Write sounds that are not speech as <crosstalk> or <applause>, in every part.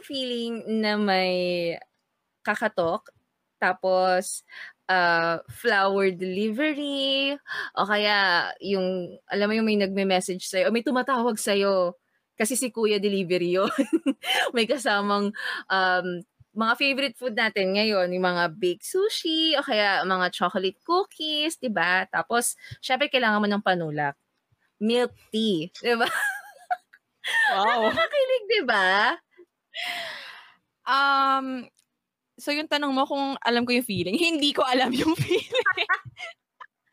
yung feeling na may kakatok, tapos uh, flower delivery, o kaya yung, alam mo yung may nagme-message sa'yo, o may tumatawag sa'yo, kasi si Kuya Delivery yun. <laughs> may kasamang um, mga favorite food natin ngayon, yung mga baked sushi, o kaya mga chocolate cookies, di ba? Tapos, syempre, kailangan mo ng panulak. Milk tea, di ba? Wow. <laughs> Nakakakilig, di ba? <laughs> Um, so yung tanong mo kung alam ko yung feeling, <laughs> hindi ko alam yung feeling.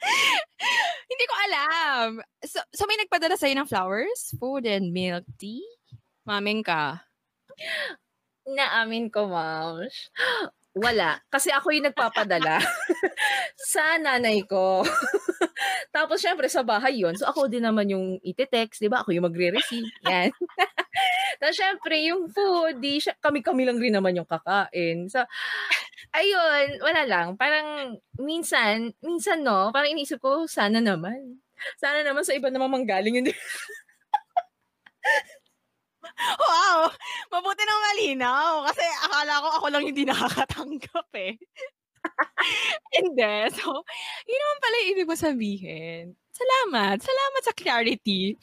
<laughs> hindi ko alam. So, so may nagpadala sa'yo ng flowers, food, and milk tea? Maming ka. <gasps> Naamin ko, Mouse. Wala. Kasi ako yung nagpapadala <laughs> sa nanay ko. <laughs> Tapos, syempre, sa bahay yon So, ako din naman yung iti-text, di ba? Ako yung magre-receive. Yan. <laughs> Tapos, syempre, yung food, di, kami-kami lang rin naman yung kakain. So, ayun, wala lang. Parang, minsan, minsan, no, parang iniisip ko, sana naman. Sana naman sa iba naman manggaling. Hindi. Wow! Mabuti nang malinaw. Kasi akala ko ako lang hindi nakakatanggap eh. <laughs> Hindi. So, yun naman pala yung ibig mo sabihin. Salamat. Salamat sa clarity.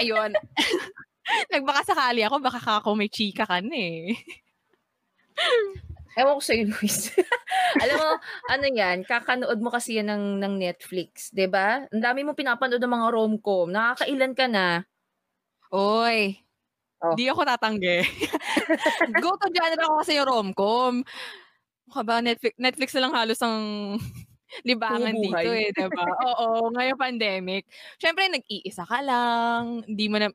Ayun. <laughs> Nagbaka sakali ako, baka ako may chika ka na eh. <laughs> Ewan ko sa'yo, Luis. Alam mo, ano yan, kakanood mo kasi yan ng, ng Netflix, 'di ba? Ang dami mo pinapanood ng mga rom-com. Nakakailan ka na. Oy, Oh. Di ako tatanggi. <laughs> Go to genre ako kasi yung rom-com. Mukha ba, Netflix, Netflix na lang halos ang <laughs> libangan dito eh, diba? Oo, ngayong pandemic. Siyempre, nag-iisa ka lang. Hindi mo na,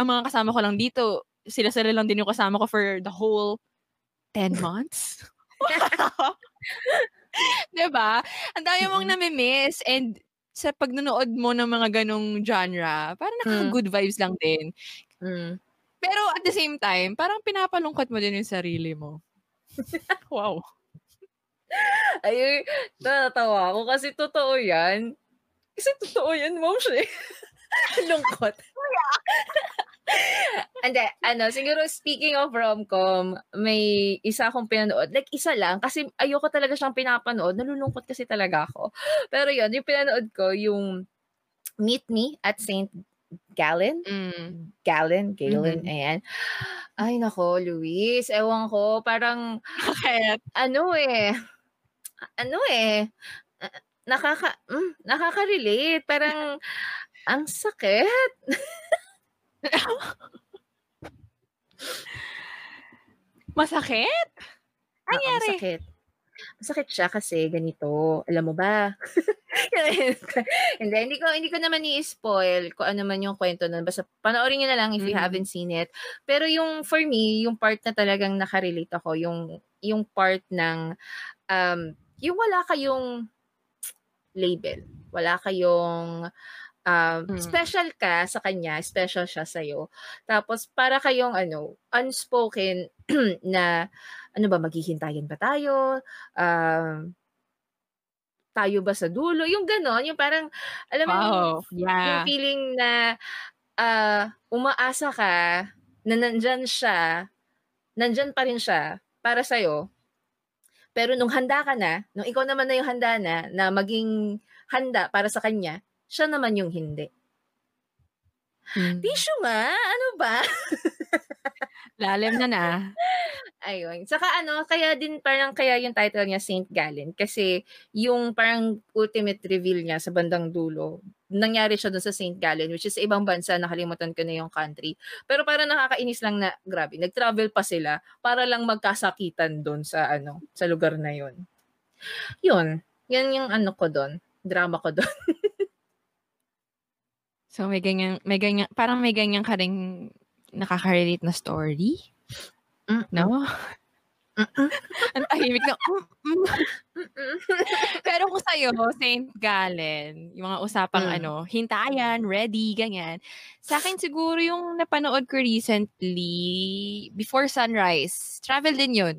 ang mga kasama ko lang dito, sila-sila lang din yung kasama ko for the whole 10 <laughs> months. diba? Ang dami mong nami-miss and sa pagnunood mo ng mga ganong genre, parang mm. vibes lang din. Mm. Pero at the same time, parang pinapalungkot mo din yung sarili mo. <laughs> wow. Ay, natatawa ako kasi totoo yan. Kasi totoo yan, mom siya. <laughs> Lungkot. <laughs> Hindi, ano, siguro speaking of rom-com, may isa akong pinanood. Like, isa lang. Kasi ayoko talaga siyang pinapanood. Nalulungkot kasi talaga ako. Pero yun, yung pinanood ko, yung Meet Me at St. Galen? Mm. Galen, Galen, mm-hmm. ayan. Ay nako, Luis, ewan ko, parang Bakit? ano eh, ano eh, nakaka mm, nakaka-relate, parang ang sakit. <laughs> Masakit? Anyari? Masakit. Masakit siya kasi ganito, alam mo ba? <laughs> hindi, hindi ko hindi ko naman i-spoil kung ano man yung kwento nun. Basta panoorin niyo na lang if mm-hmm. you haven't seen it. Pero yung for me, yung part na talagang nakarelate ako, yung yung part ng um yung wala kayong label. Wala kayong um, mm. special ka sa kanya, special siya sa iyo. Tapos para kayong ano, unspoken <clears throat> na ano ba maghihintayin ba tayo? Um, tayo ba sa dulo? Yung ganon, yung parang, alam mo, wow. yung, yeah. yung feeling na uh, umaasa ka na nandyan siya, nandyan pa rin siya para sa'yo. Pero nung handa ka na, nung ikaw naman na yung handa na, na maging handa para sa kanya, siya naman yung hindi. Hmm. Tissue nga, ano ba? <laughs> Lalim na na. Ayun. Saka ano, kaya din parang kaya yung title niya Saint Gallen kasi yung parang ultimate reveal niya sa bandang dulo, nangyari siya doon sa Saint Gallen which is sa ibang bansa, nakalimutan ko na yung country. Pero parang nakakainis lang na, grabe, nag-travel pa sila para lang magkasakitan doon sa ano, sa lugar na yun. Yun. Yan yung ano ko doon. Drama ko doon. <laughs> so may ganyan, may ganyan, parang may ganyan ka rin nakaka-relate na story? Mm. No? <laughs> Ang tahimik na, Pero kung sa'yo, St. Gallen, yung mga usapang mm. ano, hintayan, ready, ganyan. Sa akin siguro yung napanood ko recently, Before Sunrise, travel din yun.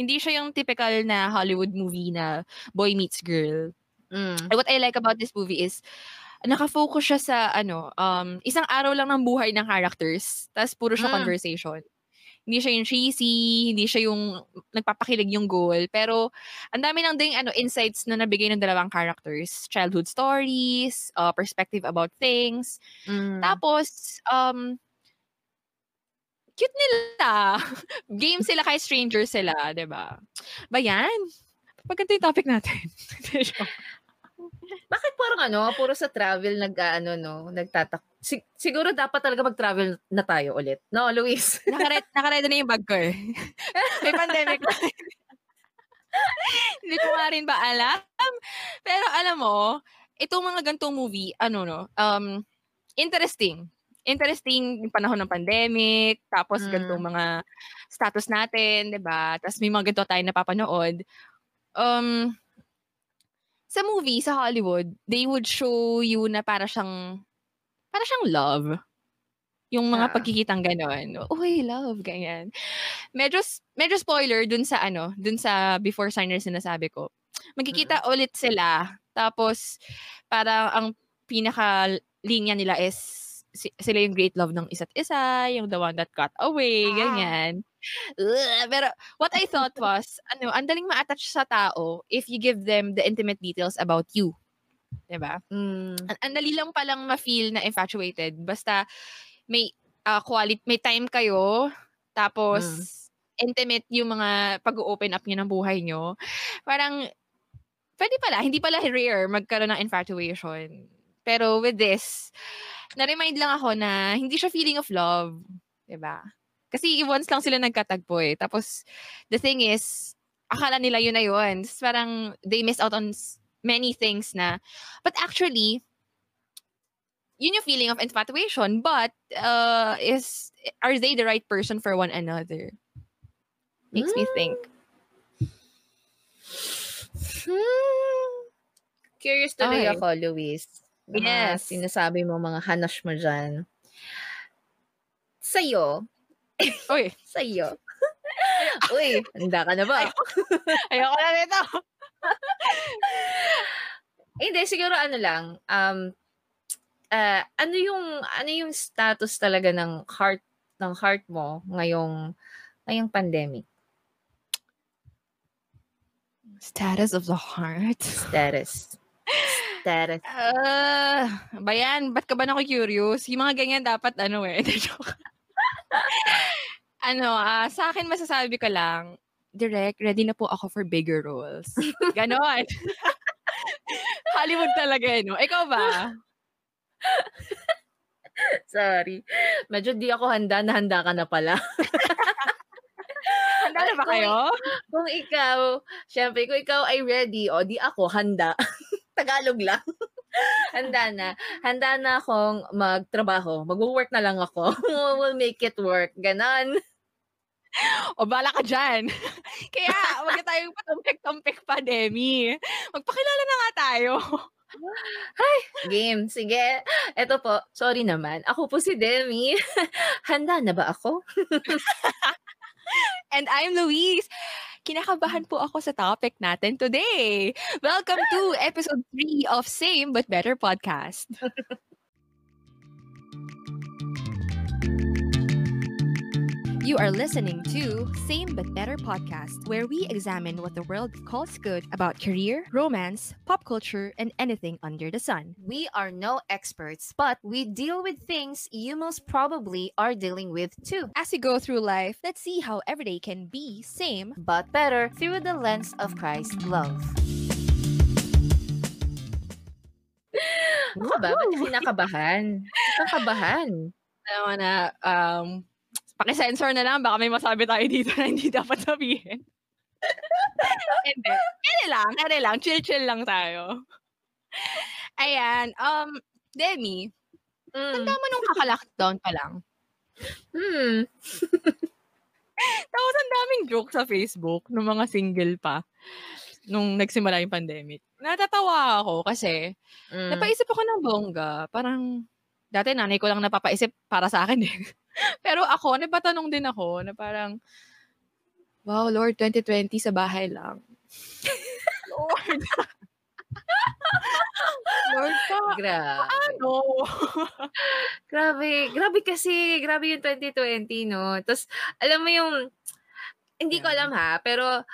Hindi siya yung typical na Hollywood movie na boy meets girl. Mm. What I like about this movie is, nakafocus siya sa ano, um, isang araw lang ng buhay ng characters, tapos puro siya mm. conversation. Hindi siya yung cheesy, hindi siya yung nagpapakilig yung goal. Pero, ang dami lang ding ano, insights na nabigay ng dalawang characters. Childhood stories, uh, perspective about things. Mm. Tapos, um, cute nila. <laughs> Game sila kay stranger sila, di ba? Ba yan? Pagkanta yung topic natin. <laughs> Bakit parang ano, puro sa travel nag ano no, nagtatak. Sig- siguro dapat talaga mag-travel na tayo ulit. No, Luis. <laughs> Nakaread nakaread na yung bag ko eh. <laughs> May pandemic na. Hindi ko nga rin ba alam. Pero alam mo, itong mga gantong movie, ano no, um, interesting. Interesting yung panahon ng pandemic, tapos mm. gantong mga status natin, 'di ba? Tapos may mga ganito tayo napapanood. Um, sa movie, sa Hollywood, they would show you na para siyang, para siyang love. Yung mga yeah. pagkikitang gano'n. Uy, love, ganyan. Medyo, medyo spoiler dun sa ano, dun sa Before Signers na nasabi ko. Magkikita mm. ulit sila. Tapos, para ang pinaka linya nila is sila yung great love ng isa't isa, yung the one that got away, ah. ganyan. Pero what I thought <laughs> was, ano, ang daling ma-attach sa tao if you give them the intimate details about you. 'Di ba? Mm. Ang, ang dali lang palang ma-feel na infatuated basta may uh, quality, may time kayo tapos mm. intimate yung mga pag-open up niyo ng buhay niyo. Parang pwede pala, hindi pala rare magkaroon ng infatuation. Pero with this, na-remind lang ako na hindi siya feeling of love. 'Di ba? Kasi once lang sila nagkatagpo eh. Tapos, the thing is, akala nila yun na yun. Tapos parang, they miss out on many things na, but actually, yun yung feeling of infatuation, but, uh, is, are they the right person for one another? Makes mm. me think. Hmm. Curious tuloy okay. ako, Luis. Yes. sinasabi mo, mga hanash mo dyan. Sa'yo, Uy. <laughs> Sa iyo. <laughs> Uy, handa ka na ba? Ayoko na nito. <laughs> Hindi, siguro ano lang, um, uh, ano yung, ano yung status talaga ng heart, ng heart mo ngayong, ngayong pandemic? Status of the heart? Status. Status. Uh, bayan, ba't ka ba na curious? Yung mga ganyan dapat ano eh. Ano, ah, sa akin masasabi ko lang, direct, ready na po ako for bigger roles. Ganon. <laughs> Hollywood talaga, eh, no? Ikaw ba? Sorry. Medyo di ako handa na handa ka na pala. <laughs> handa na ba kayo? Kung, kung ikaw, syempre, kung ikaw ay ready, o di ako, handa. <laughs> Tagalog lang. Handa na. Handa na akong magtrabaho. Mag-work na lang ako. <laughs> we'll make it work. Ganon. O bala ka dyan. <laughs> Kaya, wag tayong patumpik-tumpik pa, Demi. Magpakilala na nga tayo. <gasps> Hi, game. Sige. Ito po, sorry naman. Ako po si Demi. <laughs> Handa na ba ako? And I'm Louise kinakabahan po ako sa topic natin today. Welcome to episode 3 of Same But Better Podcast. <laughs> You are listening to Same But Better Podcast, where we examine what the world calls good about career, romance, pop culture, and anything under the sun. We are no experts, but we deal with things you most probably are dealing with too. As we go through life, let's see how everyday can be same but better through the lens of Christ's love. Ano ba? Ba't kinakabahan? Kinakabahan. Alam mo na, um, Paki-censor na lang, baka may masabi tayo dito na hindi dapat sabihin. <laughs> hindi. Kaya lang, kaya lang. Chill-chill lang tayo. Ayan. Um, Demi, mm. tanda mo nung kaka-lockdown pa lang. Hmm. <laughs> Tapos ang daming joke sa Facebook ng mga single pa nung nagsimula yung pandemic. Natatawa ako kasi mm. napaisip ako ng bongga. Parang dati nanay ko lang napapaisip para sa akin eh. <laughs> <laughs> Pero ako, napatanong din ako na parang, wow, Lord, 2020 sa bahay lang. <laughs> Lord. <laughs> Lord ka. Grabe. Ano? grabe. Grabe kasi. Grabe yung 2020, no? Tapos, alam mo yung, hindi ko alam ha, pero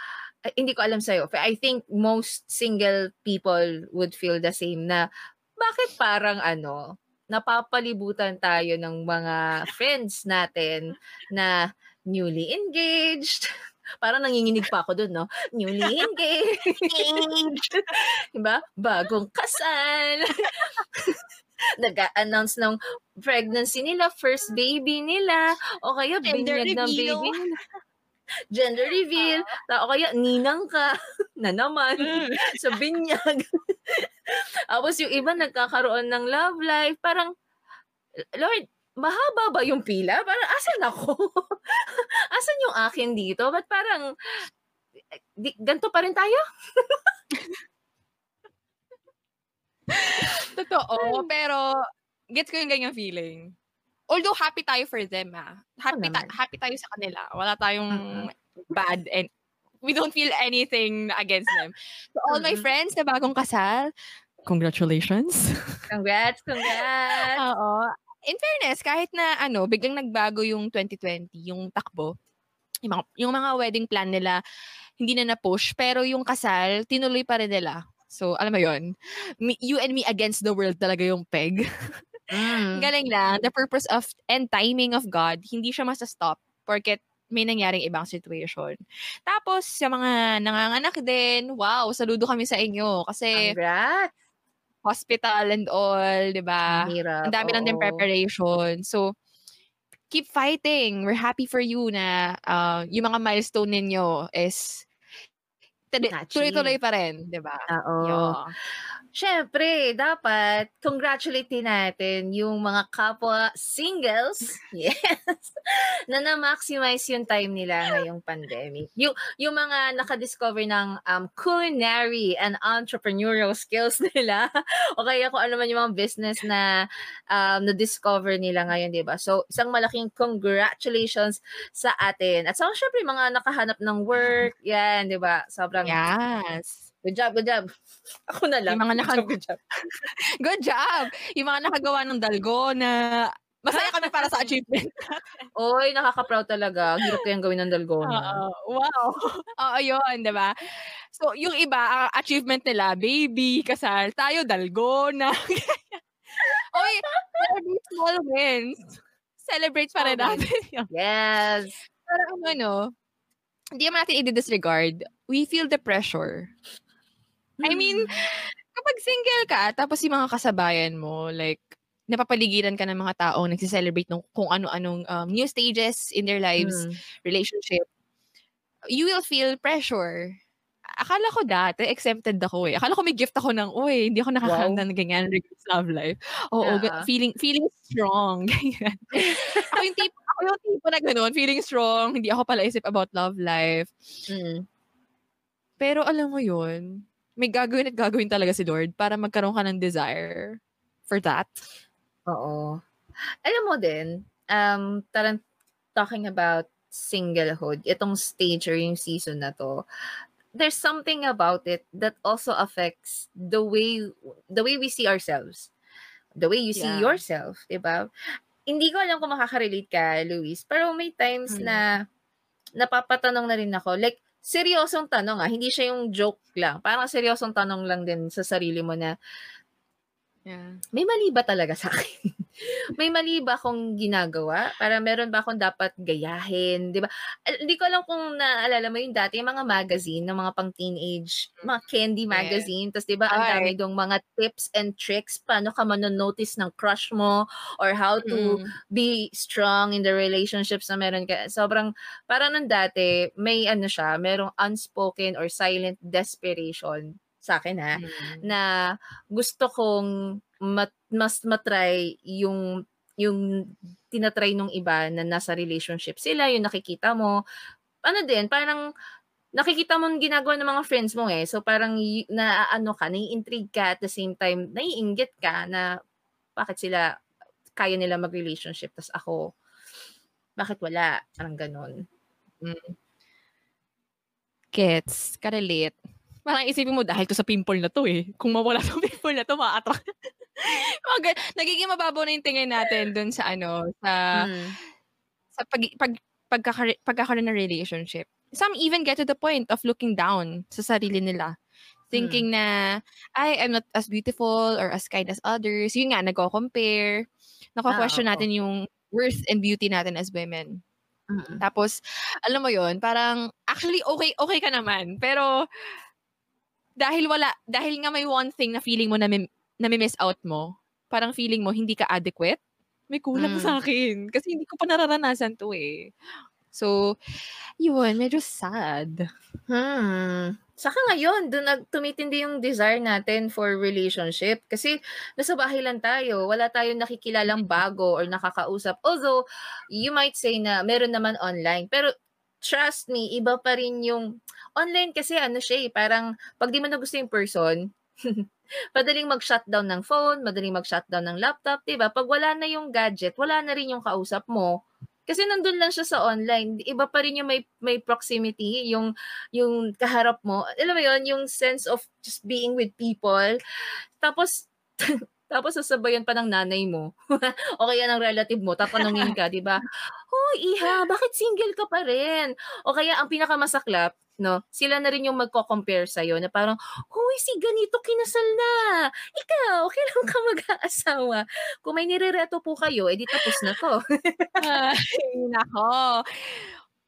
hindi ko alam sa'yo. I think most single people would feel the same na bakit parang ano, napapalibutan tayo ng mga friends natin na newly engaged. <laughs> Parang nanginginig pa ako dun, no? Newly <laughs> engaged. <laughs> diba? Bagong kasal. Nag-announce ng pregnancy nila, first baby nila, o kaya binyag ng baby nila gender reveal, uh, o kaya ninang ka na naman mm. sa binyag. <laughs> Tapos yung iba nagkakaroon ng love life, parang, Lord, mahaba ba yung pila? Parang, asan ako? <laughs> asan yung akin dito? Ba't parang, di, ganito pa rin tayo? <laughs> Totoo, pero gets ko yung ganyang feeling although happy tayo for them ah. Happy, ta- happy tayo sa kanila. Wala tayong mm-hmm. bad and we don't feel anything against them. So all mm-hmm. my friends na bagong kasal, congratulations. <laughs> Congrats, congrats. Oo. In fairness, kahit na ano, biglang nagbago yung 2020, yung takbo, yung mga, yung mga wedding plan nila, hindi na na-push, pero yung kasal, tinuloy pa rin nila. So, alam mo yon you and me against the world talaga yung peg. Mm. <laughs> Galing lang. The purpose of and timing of God, hindi siya masa-stop porket may nangyaring ibang situation. Tapos, sa mga nanganganak din, wow, saludo kami sa inyo. Kasi, Congrats! hospital and all, di ba? Ang dami lang din preparation. So, keep fighting. We're happy for you na uh, yung mga milestone ninyo is tuloy-tuloy pa rin, di ba? Oo. Siyempre, dapat congratulate din natin yung mga kapwa singles, <laughs> yes, na na-maximize yung time nila ngayong pandemic. Yung, yung mga nakadiscover ng um, culinary and entrepreneurial skills <laughs> nila, o kaya kung ano man yung mga business na um, na-discover nila ngayon, di ba? So, isang malaking congratulations sa atin. At so, syempre, mga nakahanap ng work, yan, di ba? Sobrang... Yes Good job, good job. <laughs> Ako na lang. Yung mga naka- good, job, <laughs> good job. Yung mga nakagawa ng dalgo na masaya kami para sa <laughs> achievement. Oy, nakaka-proud talaga. Hirap kayang gawin ng dalgona. Uh, wow. Oo, yun, di ba? So, yung iba, ang achievement nila, baby, kasal, tayo, dalgona. Oy, celebrate small wins. Celebrate pa rin natin. yes. Pero ano, hindi naman natin i-disregard. We feel the pressure I mean, hmm. kapag single ka, tapos yung mga kasabayan mo, like, napapaligiran ka ng mga taong nagsiselebrate ng kung ano-anong um, new stages in their lives, mm. relationship, you will feel pressure. Akala ko dati, exempted ako eh. Akala ko may gift ako ng, uy, hindi ako nakakanda wow. ng ganyan regards love life. Oo, yeah. feeling, feeling strong. <laughs> Ganyan. ako yung tipo, ako yung tipo na ganun, feeling strong, hindi ako pala isip about love life. Mm. Pero alam mo yun, may gagawin at gagawin talaga si Lord para magkaroon ka ng desire for that. Oo. Alam mo din, um, tarang talking about singlehood, itong stage or yung season na to, there's something about it that also affects the way the way we see ourselves. The way you see yeah. yourself, 'di ba? Hindi ko alam kung makaka-relate ka, Luis, pero may times hmm. na napapatanong na rin ako, like, seryosong tanong ah, hindi siya yung joke lang. Parang seryosong tanong lang din sa sarili mo na, yeah. may mali ba talaga sa akin? <laughs> may mali ba akong ginagawa? Para meron ba akong dapat gayahin? Di ba? Hindi ko alam kung naalala mo yung dati, yung mga magazine, ng mga pang-teenage, mga candy magazine. Yeah. Tapos di ba, ang dami dong mga tips and tricks, paano ka manonotice ng crush mo, or how to mm. be strong in the relationships na meron ka. Sobrang, para nung dati, may ano siya, merong unspoken or silent desperation sa akin ha, mm. na gusto kong mat, mas matry yung yung tinatry nung iba na nasa relationship sila, yung nakikita mo. Ano din, parang nakikita mo ginagawa ng mga friends mo eh. So parang na ano ka, nai-intrigue ka at the same time, naiinggit ka na bakit sila kaya nila mag-relationship tas ako bakit wala? Parang ganun. Mm. Gets, ka-relate. Parang isipin mo, dahil to sa pimple na to eh. Kung mawala sa <laughs> pimple na to, ma-attract. Mag- nagiging mababaw na yung tingin natin dun sa ano, sa, mm. sa pag, pag, pagkakare, pagkakaroon ng relationship. Some even get to the point of looking down sa sarili nila. Thinking mm. na, ay, I'm not as beautiful or as kind as others. Yun nga, nagko-compare. Nako-question ah, natin yung worth and beauty natin as women. Mm-mm. Tapos, alam mo yon parang, actually, okay, okay ka naman. Pero, dahil wala, dahil nga may one thing na feeling mo na may, na may miss out mo, parang feeling mo hindi ka adequate, may kulang mm. sa akin. Kasi hindi ko pa nararanasan to eh. So, yun, medyo sad. Hmm. Saka ngayon, doon nag tumitindi yung desire natin for relationship. Kasi nasa bahay lang tayo. Wala tayong nakikilalang bago or nakakausap. Although, you might say na meron naman online. Pero trust me, iba pa rin yung online kasi ano siya eh, parang pag di mo na gusto yung person, <laughs> madaling mag-shutdown ng phone, madaling mag-shutdown ng laptop, 'di ba? Pag wala na yung gadget, wala na rin yung kausap mo. Kasi nandun lang siya sa online. Iba pa rin yung may, may proximity, yung, yung kaharap mo. Alam mo yon yung sense of just being with people. Tapos, <laughs> tapos sasabayan pa ng nanay mo. <laughs> o kaya ng relative mo, tatanungin ka, di ba? Hoy, iha, bakit single ka pa rin? O kaya ang pinakamasaklap, no? Sila na rin yung magko-compare sa iyo na parang, "Hoy, si ganito kinasal na. Ikaw, <laughs> kailan ka mag-aasawa?" Kung may nirereto po kayo, edi tapos na 'to. <laughs> Ay, nako.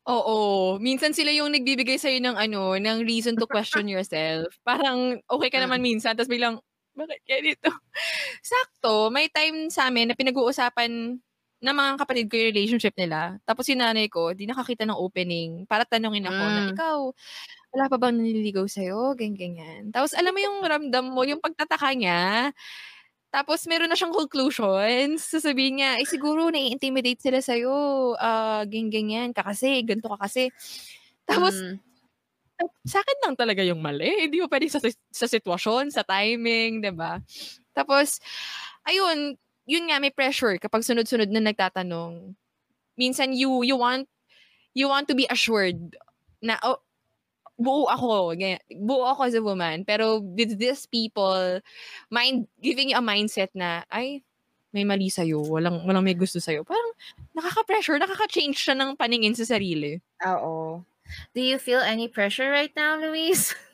Oo, minsan sila yung nagbibigay sa ng ano, ng reason to question yourself. Parang okay ka naman mm. minsan tapos bilang, "Bakit ganito?" <laughs> Sakto, may time sa amin na pinag-uusapan ng mga kapatid ko yung relationship nila. Tapos yung nanay ko, di nakakita ng opening para tanungin ako mm. na, ikaw, wala pa bang naniligaw sa'yo? Ganyan, ganyan. Tapos alam mo yung ramdam mo, yung pagtataka niya. Tapos meron na siyang conclusions. Sasabihin niya, eh siguro nai-intimidate sila sa'yo. Uh, ganyan, ganyan. Ka kasi, ganito ka kasi. Tapos, mm. Sa akin lang talaga yung mali. Hindi mo pwede sa, sa sitwasyon, sa timing, 'di ba? Tapos, ayun, yun nga may pressure kapag sunod-sunod na nagtatanong. Minsan you you want you want to be assured na oh, buo ako, ganyan, buo ako as a woman. Pero with these people, mind, giving you a mindset na, ay, may mali sa'yo, walang, walang may gusto sa'yo. Parang nakaka-pressure, nakaka-change siya ng paningin sa sarili. Oo. Do you feel any pressure right now, Louise? <laughs>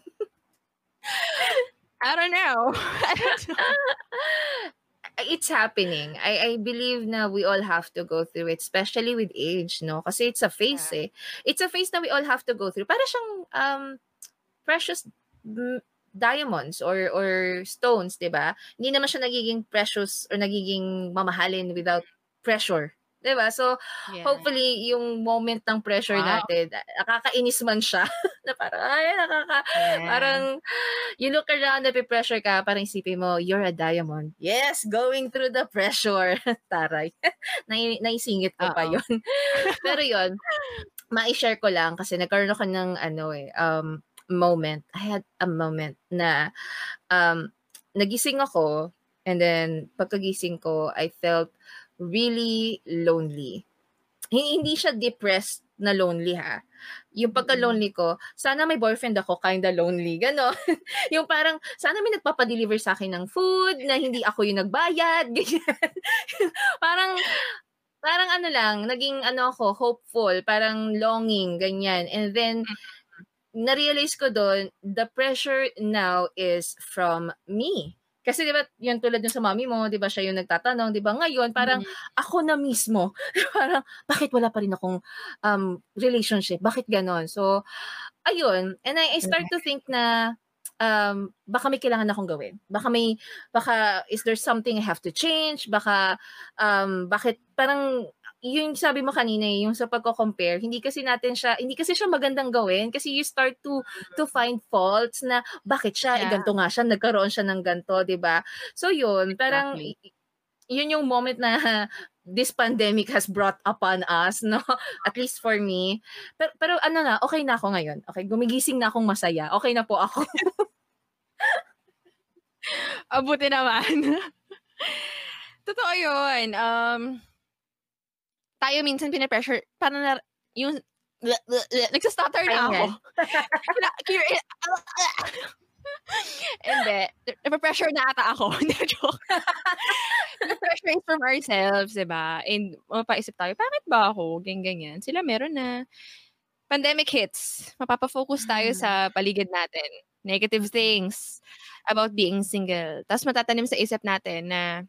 I don't know. <laughs> I don't know <laughs> it's happening. I I believe na we all have to go through it, especially with age, no? Kasi it's a phase yeah. eh. It's a phase na we all have to go through. Para siyang um, precious diamonds or or stones, 'di ba? Hindi naman siya nagiging precious or nagiging mamahalin without pressure. 'Di ba? So, yeah. hopefully yung moment ng pressure wow. natin, nakakainis man siya <laughs> na parang ay nakaka yeah. parang you look around na pressure ka, parang isipin mo, you're a diamond. Yes, going through the pressure. <laughs> Taray. <laughs> Nai naisingit ko Uh-oh. pa 'yon. Pero 'yon, mai-share ko lang kasi nagkaroon ako ng ano eh, um moment. I had a moment na um nagising ako and then pagkagising ko, I felt really lonely. Hindi siya depressed na lonely ha. Yung pagka-lonely ko, sana may boyfriend ako, kinda lonely. Gano. <laughs> yung parang, sana may nagpapadeliver sa akin ng food, na hindi ako yung nagbayad. <laughs> Ganyan. parang, parang ano lang, naging ano ako, hopeful, parang longing, ganyan. And then, na-realize ko doon, the pressure now is from me. Kasi 'di ba, yung tulad yung sa mommy mo, 'di ba, siya yung nagtatanong, 'di ba? Ngayon parang mm. ako na mismo, <laughs> parang bakit wala pa rin akong um relationship? Bakit ganon? So ayun, and I, I start to think na um baka may kailangan akong gawin. Baka may baka is there something I have to change? Baka um bakit parang yung sabi mo kanina eh, yung sa pagko-compare, hindi kasi natin siya, hindi kasi siya magandang gawin kasi you start to to find faults na bakit siya, yeah. eh, ganito nga siya, nagkaroon siya ng ganito, 'di ba? So yun, parang yun yung moment na <laughs> this pandemic has brought upon us, no? <laughs> At least for me. Pero, pero ano na, okay na ako ngayon. Okay, gumigising na akong masaya. Okay na po ako. <laughs> Abuti naman. Totoo yun. Um, tayo minsan pinapressure, parang na, yung nagsastutter na ako. <laughs> <laughs> Hindi. Napapressure na ata ako. <laughs> Hindi, joke. pressure is from ourselves, diba? And mapaisip tayo, bakit ba ako? Ganyan-ganyan. Sila meron na. Pandemic hits. Mapapafocus tayo hmm. sa paligid natin. Negative things about being single. Tapos matatanim sa isip natin na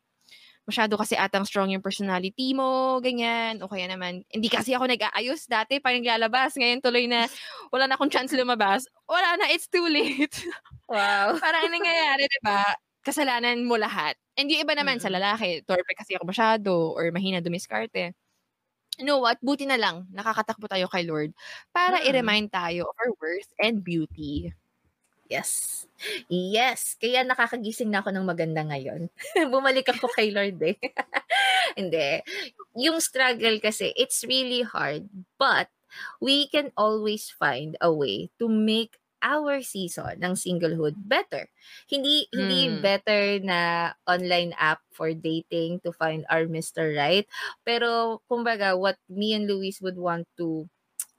masyado kasi atang strong yung personality mo, ganyan. O kaya naman, hindi kasi ako nag-aayos dati, parang lalabas. Ngayon tuloy na, wala na akong chance lumabas. Wala na, it's too late. <laughs> Wow. parang nangyayari, di ba? Kasalanan mo lahat. And yung iba naman mm-hmm. sa lalaki, torpe kasi ako masyado, or mahina dumiskarte. You know what? Buti na lang, nakakatakbo tayo kay Lord para mm-hmm. i-remind tayo of our worth and beauty. Yes. Yes. Kaya nakakagising na ako ng maganda ngayon. <laughs> Bumalik ako kay Lord eh. <laughs> Hindi. Yung struggle kasi, it's really hard. But, we can always find a way to make our season ng singlehood better. Hindi hmm. hindi better na online app for dating to find our Mr. Right. Pero kumbaga what me and Luis would want to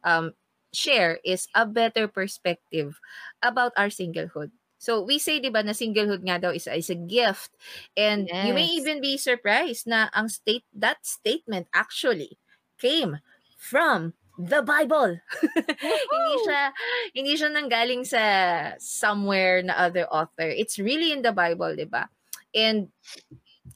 um share is a better perspective about our singlehood. So we say 'di ba na singlehood nga daw is, is a gift and yes. you may even be surprised na ang state that statement actually came from the Bible. <laughs> hindi siya hindi siya nanggaling sa somewhere na other author. It's really in the Bible, Bible, 'di ba? And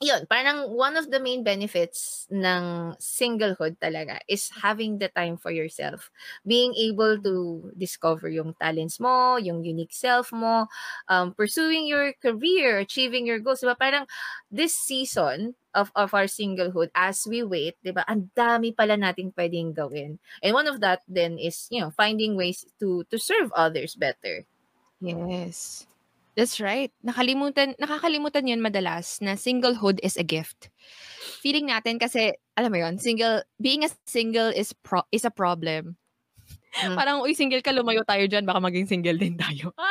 yun, parang one of the main benefits ng singlehood talaga is having the time for yourself. Being able to discover yung talents mo, yung unique self mo, um, pursuing your career, achieving your goals. Diba? Parang this season of, of our singlehood, as we wait, diba, ang dami pala nating pwedeng gawin. And one of that then is, you know, finding ways to to serve others better. Yes. That's right. Nakalimutan nakakalimutan 'yun madalas na singlehood is a gift. Feeling natin kasi alam mo 'yon, single being a single is pro, is a problem. Mm. Parang uy single ka lumayo tayo diyan baka maging single din tayo. <laughs>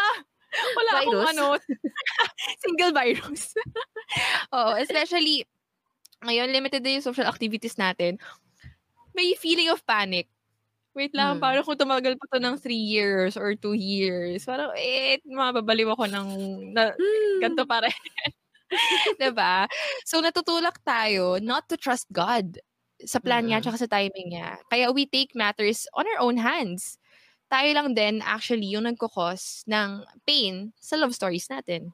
Ah, wala virus? akong ano <laughs> single virus. <laughs> oh, especially ngayon limited na yung social activities natin. May feeling of panic Wait lang, hmm. paano kung tumagal pa to ng 3 years or 2 years? Parang, eh, mababaliw ako ng, na, hmm. ganito pa rin. diba? So, natutulak tayo not to trust God sa plan niya at sa timing niya. Kaya we take matters on our own hands. Tayo lang din actually yung nagkukos ng pain sa love stories natin.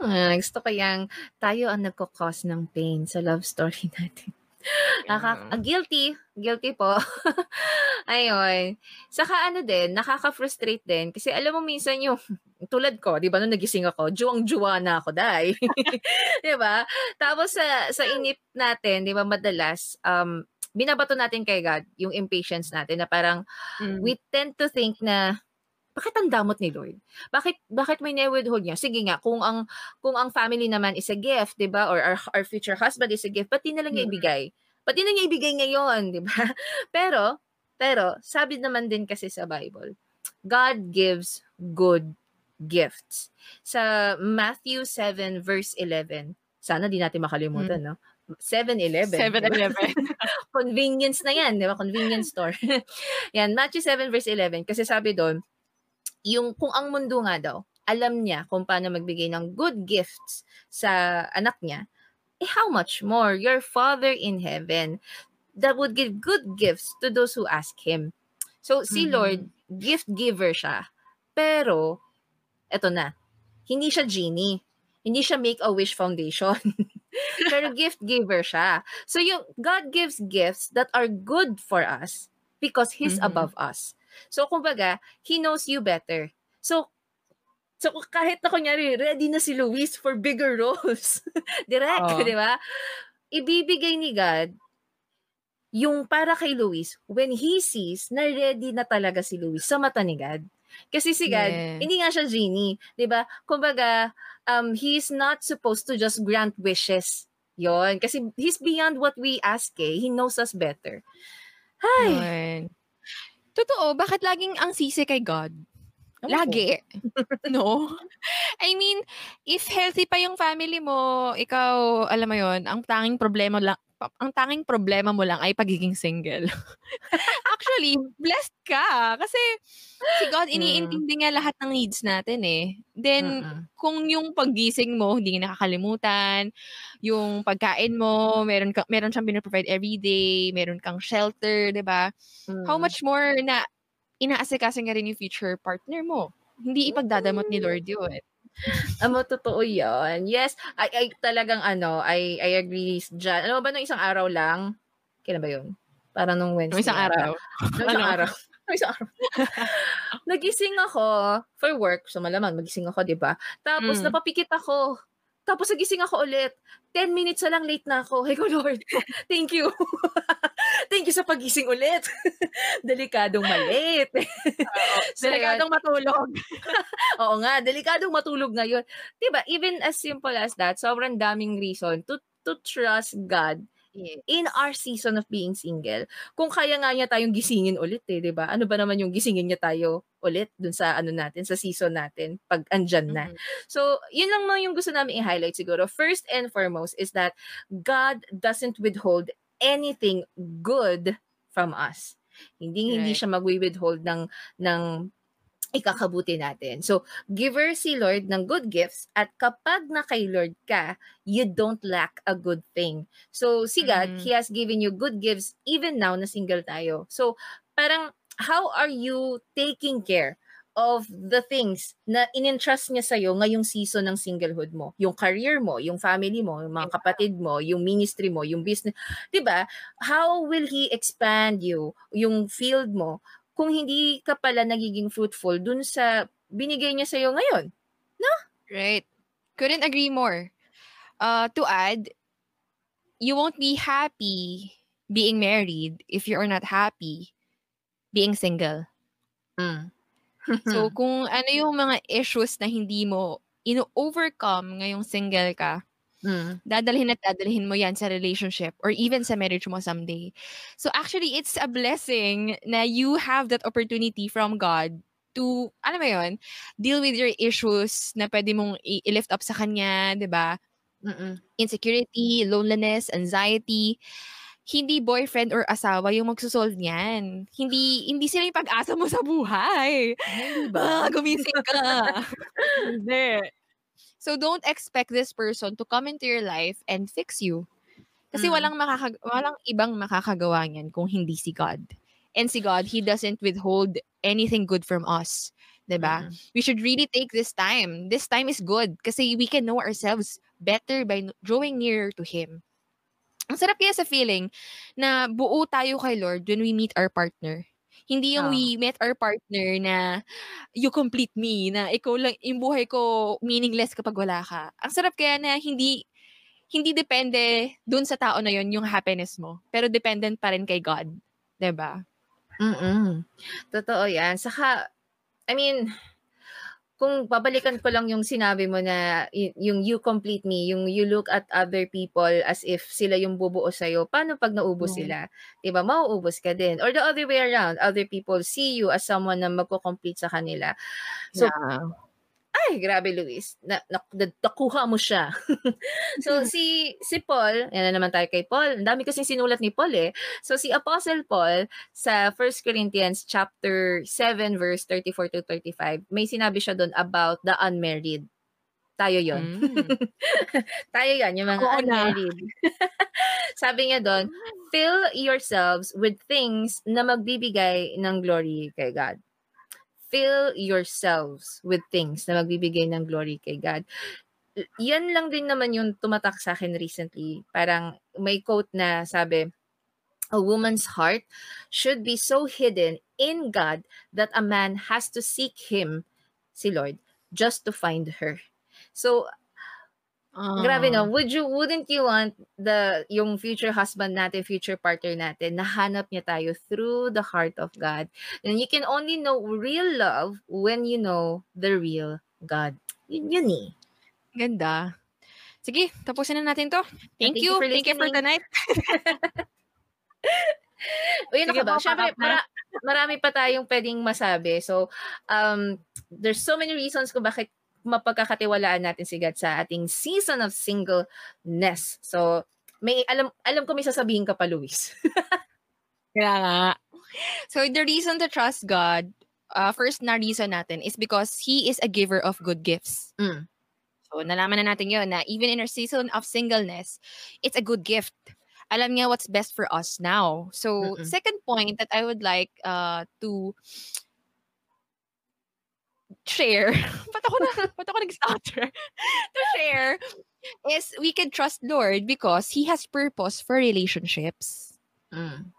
Hmm, gusto ko yung tayo ang nagkukos ng pain sa love story <laughs> natin. Nakaka ah, guilty, guilty po. <laughs> Ayun. Saka ano din, nakaka-frustrate din kasi alam mo minsan yung <laughs> tulad ko, 'di ba nung nagising ako, juwang-juwa na ako dai. <laughs> 'Di ba? Tapos sa sa inip natin, 'di ba madalas um binabato natin kay God yung impatience natin na parang mm. we tend to think na bakit ang damot ni Lord? Bakit bakit may ne-withhold niya? Sige nga, kung ang kung ang family naman is a gift, 'di ba? Or our, our future husband is a gift, pati na lang niya ibigay? Pati na niya ibigay ngayon, 'di ba? <laughs> Pero pero sabi naman din kasi sa Bible, God gives good gifts. Sa Matthew 7 verse 11, sana di natin makalimutan, hmm. no? 7-Eleven. 7-Eleven. <laughs> Convenience na yan, di ba? Convenience store. <laughs> yan, Matthew 7 verse 11. Kasi sabi doon, yung kung ang mundo nga daw, alam niya kung paano magbigay ng good gifts sa anak niya, eh how much more your Father in heaven that would give good gifts to those who ask Him. So, si mm-hmm. Lord, gift giver siya. Pero, eto na, hindi siya genie. Hindi siya Make-A-Wish Foundation. <laughs> Pero gift giver siya. So, yung God gives gifts that are good for us because He's mm-hmm. above us. So, kumbaga, he knows you better. So, so kahit na kunyari, ready na si Luis for bigger <laughs> roles. Direct, oh. di ba? Ibibigay ni God yung para kay Luis when he sees na ready na talaga si Luis sa mata ni God. Kasi si God, yeah. hindi nga siya genie, 'di ba? Kumbaga, um he's not supposed to just grant wishes. 'Yon, kasi he's beyond what we ask eh. He knows us better. Ay. Totoo, bakit laging ang sisi kay God? Lagi. <laughs> no? I mean, if healthy pa yung family mo, ikaw, alam mo yon ang tanging problema lang, ang tanging problema mo lang ay pagiging single. <laughs> Actually, blessed ka. Kasi si God, mm. iniintindi nga lahat ng needs natin eh. Then, uh-uh. kung yung paggising mo, hindi nakakalimutan, yung pagkain mo, meron, ka, meron siyang pinaprovide every day, meron kang shelter, di ba? Mm. How much more na inaasikaso nga rin yung future partner mo. Hindi ipagdadamot ni Lord yun. Amo, totoo yan. Yes, I, I talagang ano, I, I agree dyan. Ano ba nung isang araw lang? Kailan ba yun? Para nung Wednesday. Nung isang araw. Nung isang ano? araw. <laughs> Nung isang araw. <laughs> Nagising ako for work. So malamang, magising ako, di ba? Tapos mm. napapikit ako. Tapos nagising ako ulit. 10 minutes na lang late na ako. <laughs> Hey ko, Lord, thank you. thank you sa pagising ulit. delikadong malit. so, delikadong matulog. Oo nga, delikadong matulog ngayon. Diba, even as simple as that, sobrang daming reason to to trust God Yes. In our season of being single, kung kaya nga niya tayong gisingin ulit eh, 'di ba? Ano ba naman yung gisingin niya tayo ulit dun sa ano natin, sa season natin pag andyan na. Mm-hmm. So, yun lang mga yung gusto namin i-highlight siguro. First and foremost is that God doesn't withhold anything good from us. Hindi right. hindi siya magwi-withhold ng ng ikakabuti natin. So, giver si Lord ng good gifts at kapag na kay Lord ka, you don't lack a good thing. So, si God, mm-hmm. He has given you good gifts even now na single tayo. So, parang how are you taking care of the things na in-entrust niya sa'yo ngayong season ng singlehood mo. Yung career mo, yung family mo, yung mga kapatid mo, yung ministry mo, yung business. ba? How will he expand you, yung field mo kung hindi ka pala nagiging fruitful dun sa binigay niya sa'yo ngayon. No? Right. Couldn't agree more. Uh, to add, you won't be happy being married if you are not happy being single. Mm. so, <laughs> kung ano yung mga issues na hindi mo ino-overcome ngayong single ka, Mm. Dadalhin at dadalhin mo yan sa relationship or even sa marriage mo someday. So actually, it's a blessing na you have that opportunity from God to, ano ba yun, deal with your issues na pwede mong i-lift up sa kanya, di ba? Insecurity, loneliness, anxiety. Hindi boyfriend or asawa yung magsusolve niyan. Hindi hindi sila yung pag-asa mo sa buhay. Hindi ba? Ah, <laughs> gumising ka. <laughs> Hindi. So don't expect this person to come into your life and fix you. Kasi mm. walang makakag- walang ibang makakagawa niyan kung hindi si God. And si God, He doesn't withhold anything good from us. Diba? Mm. We should really take this time. This time is good kasi we can know ourselves better by drawing nearer to Him. Ang sarap kaya sa feeling na buo tayo kay Lord when we meet our partner. Hindi yung oh. we met our partner na you complete me, na ikaw lang, yung buhay ko meaningless kapag wala ka. Ang sarap kaya na hindi, hindi depende dun sa tao na yon yung happiness mo. Pero dependent pa rin kay God. ba diba? Mm Totoo yan. Saka, I mean, kung babalikan ko lang yung sinabi mo na yung you complete me, yung you look at other people as if sila yung bubuo sa'yo, paano pag naubos mm. sila? Diba? Mauubos ka din. Or the other way around, other people see you as someone na magko-complete sa kanila. So, yeah ay, grabe Luis, na, na, na, nakuha mo siya. <laughs> so, si, si Paul, yan na naman tayo kay Paul, ang dami kasi sinulat ni Paul eh. So, si Apostle Paul, sa 1 Corinthians chapter 7, verse 34 to 35, may sinabi siya doon about the unmarried. Tayo yon mm. <laughs> Tayo yan, yung mga Ako unmarried. <laughs> Sabi niya doon, fill yourselves with things na magbibigay ng glory kay God fill yourselves with things na magbibigay ng glory kay God. Yan lang din naman yung tumatak sa akin recently. Parang may quote na sabi, a woman's heart should be so hidden in God that a man has to seek Him, si Lord, just to find her. So, Uh, Grabe no. Would you wouldn't you want the yung future husband natin, future partner natin, nahanap niya tayo through the heart of God. And you can only know real love when you know the real God. Yun yun eh. Ganda. Sige, tapusin na natin to. Thank, Thank you. Thank you for tonight. o yun Sige, ba? Siyempre, mara- marami pa tayong pwedeng masabi. So, um, there's so many reasons kung bakit mapagkakatiwalaan natin si God sa ating season of singleness. So, may alam alam ko may sasabihin ka pa, Luis. <laughs> Kaya nga. So, the reason to trust God, uh, first na reason natin is because He is a giver of good gifts. Mm. So, nalaman na natin yun na even in our season of singleness, it's a good gift. Alam niya what's best for us now. So, Mm-mm. second point that I would like uh, to share, <laughs> ba't ako, na, ba't ako nag-stutter? <laughs> to share is we can trust Lord because He has purpose for relationships. Mm.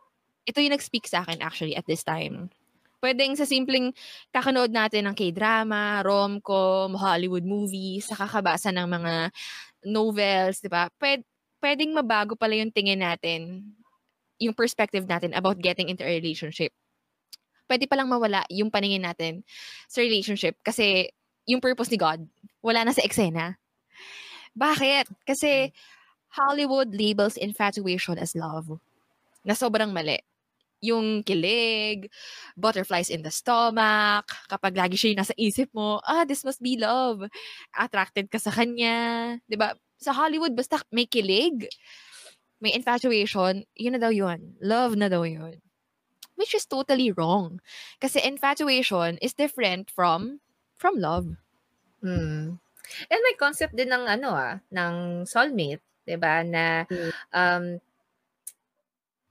Ito yung nag-speak sa akin actually at this time. Pwedeng sa simpleng kakanood natin ng K-drama, rom-com, Hollywood movies, sa kakabasa ng mga novels, di ba? Pwed, pwedeng mabago pala yung tingin natin, yung perspective natin about getting into a relationship pwede palang mawala yung paningin natin sa relationship kasi yung purpose ni God, wala na sa eksena. Bakit? Kasi Hollywood labels infatuation as love. Na sobrang mali. Yung kilig, butterflies in the stomach, kapag lagi siya yung nasa isip mo, ah, this must be love. Attracted ka sa kanya. ba diba? Sa Hollywood, basta may kilig, may infatuation, yun na daw yun. Love na daw yun which is totally wrong. Kasi infatuation is different from from love. Hmm. And may concept din ng ano ah, ng soulmate, 'di ba, na hmm. um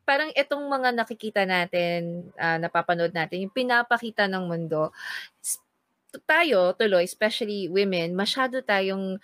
parang itong mga nakikita natin, uh, napapanood natin, yung pinapakita ng mundo, tayo tuloy, especially women, masyado tayong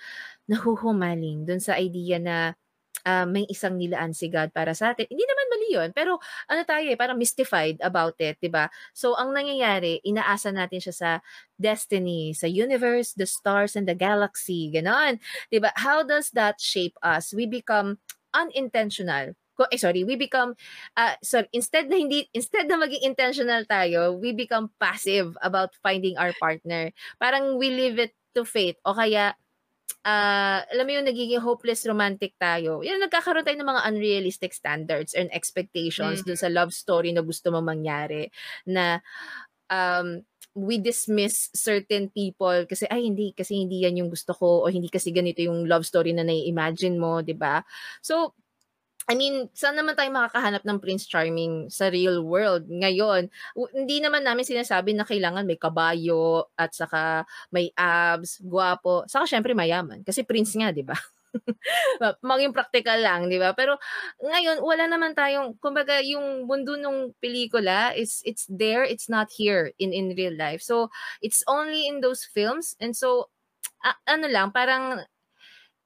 nahuhumaling dun sa idea na uh, may isang nilaan si God para sa atin. Hindi naman mali yun, pero ano tayo eh, parang mystified about it, di ba? So, ang nangyayari, inaasa natin siya sa destiny, sa universe, the stars, and the galaxy, ganon. Di ba? How does that shape us? We become unintentional eh, sorry, we become uh, sorry, instead na hindi <laughs> instead na maging intentional tayo, we become passive about finding our partner. Parang we leave it to fate o kaya uh, alam mo yung nagiging hopeless romantic tayo. Yan, nagkakaroon tayo ng mga unrealistic standards and expectations mm-hmm. dun sa love story na gusto mo mangyari. Na um, we dismiss certain people kasi ay hindi kasi hindi yan yung gusto ko o hindi kasi ganito yung love story na nai-imagine mo, 'di ba? So I mean, saan naman tayo makakahanap ng Prince Charming sa real world ngayon? Hindi naman namin sinasabi na kailangan may kabayo at saka may abs, guwapo, saka syempre mayaman. Kasi Prince nga, di ba? <laughs> Maging practical lang, di ba? Pero ngayon, wala naman tayong, kumbaga, yung mundo ng pelikula is it's there, it's not here in in real life. So, it's only in those films. And so, uh, ano lang, parang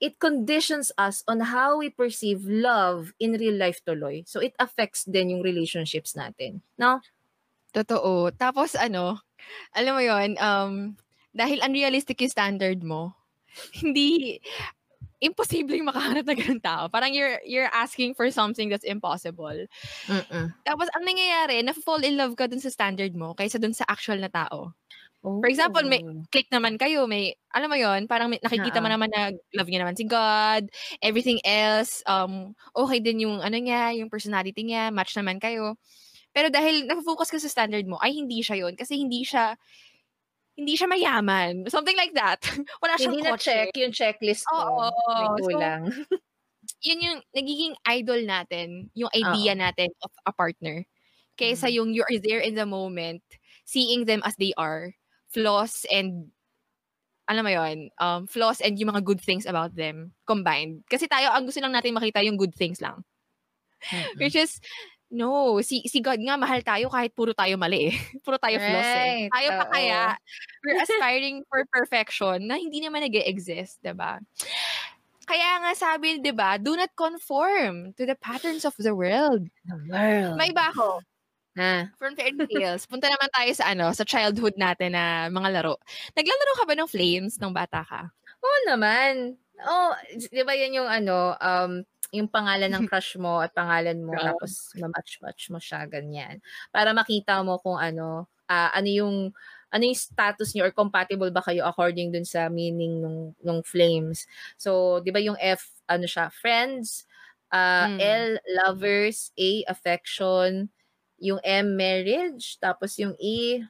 it conditions us on how we perceive love in real life tuloy. So it affects din yung relationships natin, no? Totoo. Tapos ano, alam mo 'yon, um dahil unrealistic yung standard mo, <laughs> hindi imposible makahanap ng ganun tao. Parang you're you're asking for something that's impossible. Mm-mm. Tapos ang nangyayari, na-fall in love ka dun sa standard mo kaysa dun sa actual na tao. Oh. For example, may oh. click naman kayo, may, alam mo yon parang may, nakikita mo naman na love niya naman si God, everything else, um, okay din yung, ano niya, yung personality niya, match naman kayo. Pero dahil nag-focus ka sa standard mo, ay hindi siya yon kasi hindi siya, hindi siya mayaman. Something like that. <laughs> Wala siyang Hindi na-check yung checklist ko. Oo. May kulang. So, <laughs> yun yung nagiging idol natin, yung idea Oo. natin of a partner. Kaysa mm. yung you're there in the moment, seeing them as they are, flaws and alam mo yon um, flaws and yung mga good things about them combined. Kasi tayo, ang gusto lang natin makita yung good things lang. Mm-hmm. Which is, no, si, si God nga, mahal tayo kahit puro tayo mali eh. <laughs> puro tayo right. flaws eh. Tayo pa kaya, we're <laughs> aspiring for perfection na hindi naman nag exist ba diba? Kaya nga sabi, di ba, do not conform to the patterns of the world. The world. May iba ako. Ha? From fairy tales, punta naman tayo sa ano, sa childhood natin na mga laro. Naglalaro ka ba ng flames nung bata ka? Oo naman. Oh, 'di ba 'yan yung ano, um, yung pangalan ng <laughs> crush mo at pangalan mo yeah. tapos ma-match-match mo siya ganyan. Para makita mo kung ano, uh, ano yung ano yung status niyo or compatible ba kayo according dun sa meaning nung nung flames. So, 'di ba yung F ano siya, friends, uh, hmm. L lovers, A affection, yung M, marriage. Tapos yung E,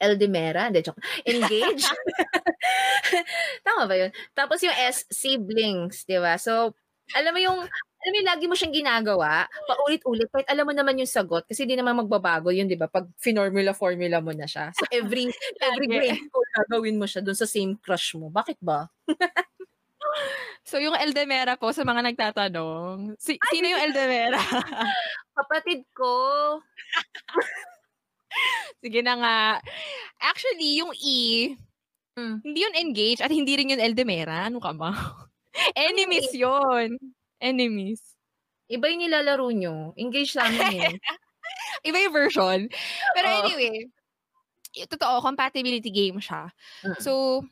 Eldemera, hindi, joke. Engage. <laughs> Tama ba yun? Tapos yung S, siblings, di ba? So, alam mo yung, alam mo yung lagi mo siyang ginagawa, paulit-ulit, kahit alam mo naman yung sagot, kasi di naman magbabago yun, di ba? Pag finormula-formula mo na siya. So, every, every grade ko, gagawin mo siya dun sa same crush mo. Bakit ba? <laughs> <laughs> so, yung Eldemera po, sa mga nagtatanong, si, sino yung Eldemera? <laughs> Kapatid ko. <laughs> Sige na nga. Actually, yung E, mm. hindi yun engage at hindi rin yun Eldemera. Ano ka ba? Enemies yun. Enemies. Iba yung nilalaro nyo. Engage sa amin eh. Iba yung version. Pero oh. anyway, totoo, compatibility game siya. Mm. So,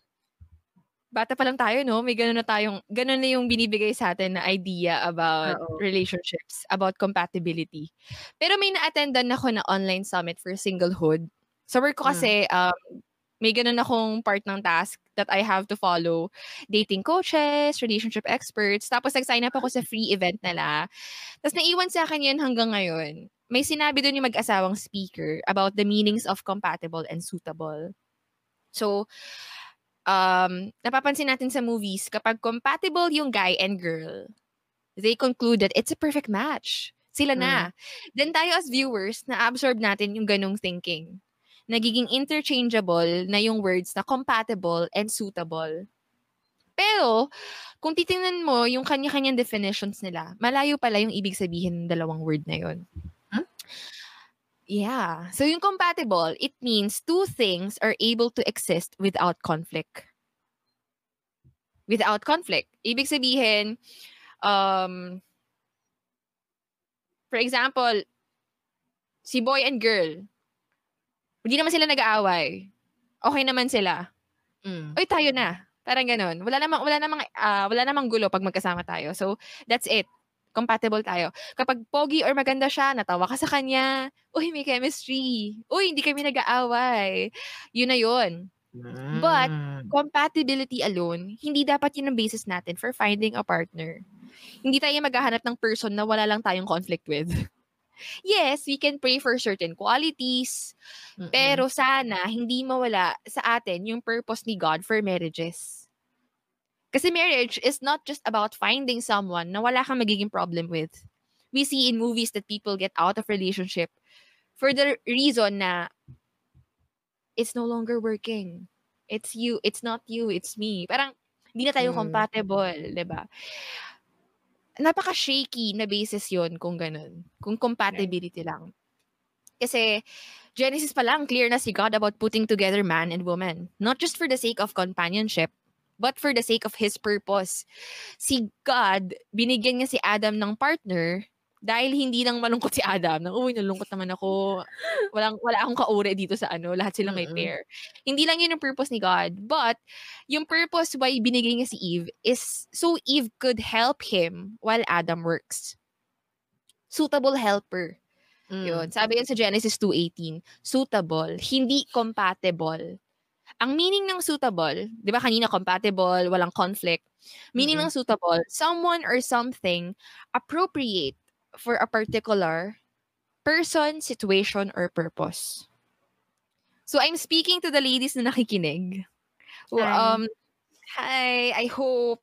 bata pa lang tayo, no? May ganun na tayong, ganun na yung binibigay sa atin na idea about Uh-oh. relationships, about compatibility. Pero may na-attendan ako na online summit for singlehood. Sa work ko hmm. kasi, um, may ganun akong part ng task that I have to follow. Dating coaches, relationship experts. Tapos nag-sign up ako sa free event nila. Tapos naiwan sa akin yun hanggang ngayon. May sinabi doon yung mag-asawang speaker about the meanings of compatible and suitable. So, um, napapansin natin sa movies, kapag compatible yung guy and girl, they conclude that it's a perfect match. Sila na. Mm. Then tayo as viewers, na-absorb natin yung ganong thinking. Nagiging interchangeable na yung words na compatible and suitable. Pero, kung titingnan mo yung kanya-kanyang definitions nila, malayo pala yung ibig sabihin ng dalawang word na yon. Huh? Yeah. So yung compatible, it means two things are able to exist without conflict. Without conflict. Ibig sabihin, um, for example, si boy and girl, hindi naman sila nag-aaway. Okay naman sila. Mm. Oy, tayo na. Parang ganun. Wala namang wala namang uh, wala namang gulo pag magkasama tayo. So, that's it compatible tayo. Kapag pogi or maganda siya, natawa ka sa kanya, uy, may chemistry. Uy, hindi kami nag-aaway. Yun na yun. But, hmm. compatibility alone, hindi dapat yun ang basis natin for finding a partner. Hindi tayo maghahanap ng person na wala lang tayong conflict with. <laughs> yes, we can pray for certain qualities, Mm-mm. pero sana hindi mawala sa atin yung purpose ni God for marriages. Kasi marriage is not just about finding someone na wala kang magiging problem with. We see in movies that people get out of relationship for the reason na it's no longer working. It's you, it's not you, it's me. Parang hindi na tayo hmm. compatible, 'di ba? Napaka-shaky na basis 'yon kung ganun. Kung compatibility lang. Kasi Genesis pa lang, clear na si God about putting together man and woman. Not just for the sake of companionship, but for the sake of His purpose. Si God, binigyan niya si Adam ng partner dahil hindi lang malungkot si Adam. Nang, uy, nalungkot naman ako. Walang, wala akong kaure dito sa ano. Lahat sila may pair. Hindi lang yun ang purpose ni God. But, yung purpose why binigay niya si Eve is so Eve could help him while Adam works. Suitable helper. Mm. Yun. Sabi yan sa Genesis 2.18. Suitable. Hindi compatible. Ang meaning ng suitable, 'di ba kanina compatible, walang conflict. Meaning mm-hmm. ng suitable, someone or something appropriate for a particular person, situation, or purpose. So I'm speaking to the ladies na nakikinig. Hi. Um, hi, I hope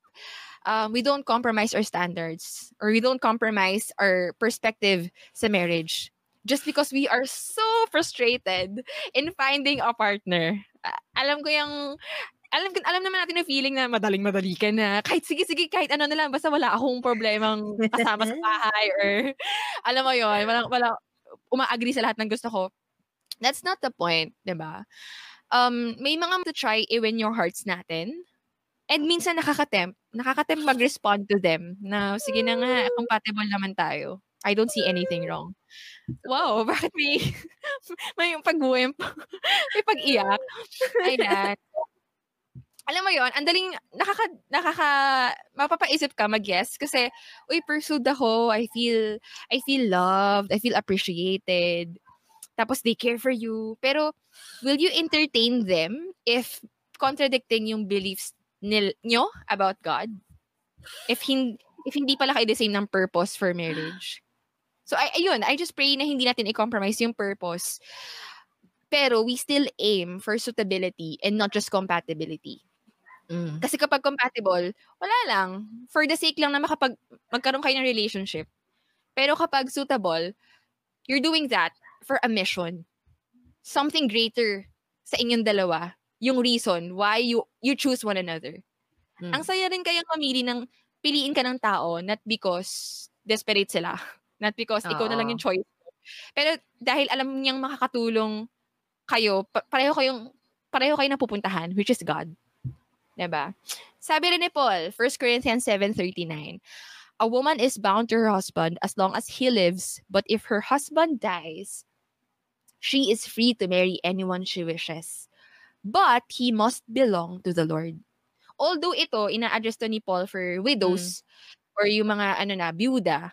um, we don't compromise our standards or we don't compromise our perspective sa marriage just because we are so frustrated in finding a partner. Alam ko yung alam alam naman natin yung feeling na madaling madali ka na. Kahit sige sige kahit ano na lang basta wala akong problemang kasama sa bahay or <laughs> alam mo yon, wala wala uma-agree sa lahat ng gusto ko. That's not the point, 'di ba? Um, may mga to try i-win your hearts natin. And minsan nakaka-tempt, nakaka-tempt mag-respond to them na sige na nga, compatible naman tayo. I don't see anything wrong. Wow, <laughs> bakit may may pagbuhem may pag-iyak. Ayan. Alam mo yon, ang daling nakaka nakaka mapapaisip ka mag-yes kasi uy pursued ako, I feel I feel loved, I feel appreciated. Tapos they care for you. Pero will you entertain them if contradicting yung beliefs nil nyo about God? If hindi if hindi pala kayo the same ng purpose for marriage. So, ay, ayun, I just pray na hindi natin i-compromise yung purpose Pero we still aim for suitability and not just compatibility. Mm. Kasi kapag compatible, wala lang. For the sake lang na makapag, magkaroon kayo ng relationship. Pero kapag suitable, you're doing that for a mission. Something greater sa inyong dalawa. Yung reason why you you choose one another. Mm. Ang saya rin kayang mamili ng piliin ka ng tao not because desperate sila. Not because Uh-oh. ikaw na lang yung choice. Pero dahil alam niyang makakatulong kayo, pareho kayong pareho kayo napupuntahan, which is God. 'Di ba? Sabi rin ni Paul, 1 Corinthians 7:39, A woman is bound to her husband as long as he lives, but if her husband dies, she is free to marry anyone she wishes. But he must belong to the Lord. Although ito, ina-address to ni Paul for widows mm. or yung mga ano na, byuda,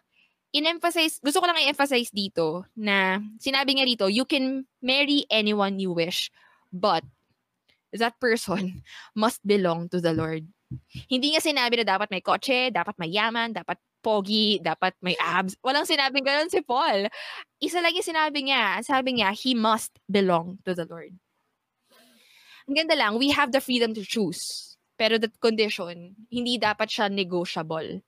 in-emphasize, gusto ko lang i-emphasize dito na sinabi nga dito, you can marry anyone you wish, but that person <laughs> must belong to the Lord. Hindi niya sinabi na dapat may kotse, dapat may yaman, dapat pogi, dapat may abs. Walang sinabing ganun si Paul. Isa lang yung sinabi niya. Sabi niya, he must belong to the Lord. Ang ganda lang, we have the freedom to choose. Pero that condition, hindi dapat siya negotiable.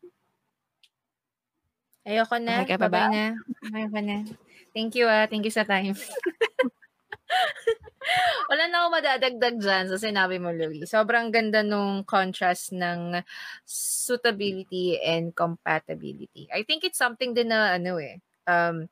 Ayoko na. Okay ka pa ba? na. Ayoko na. Thank you ah. Thank you sa time. <laughs> Wala na ako madadagdag dyan sa sinabi mo, Louie. Sobrang ganda nung contrast ng suitability and compatibility. I think it's something din na, ano eh, um,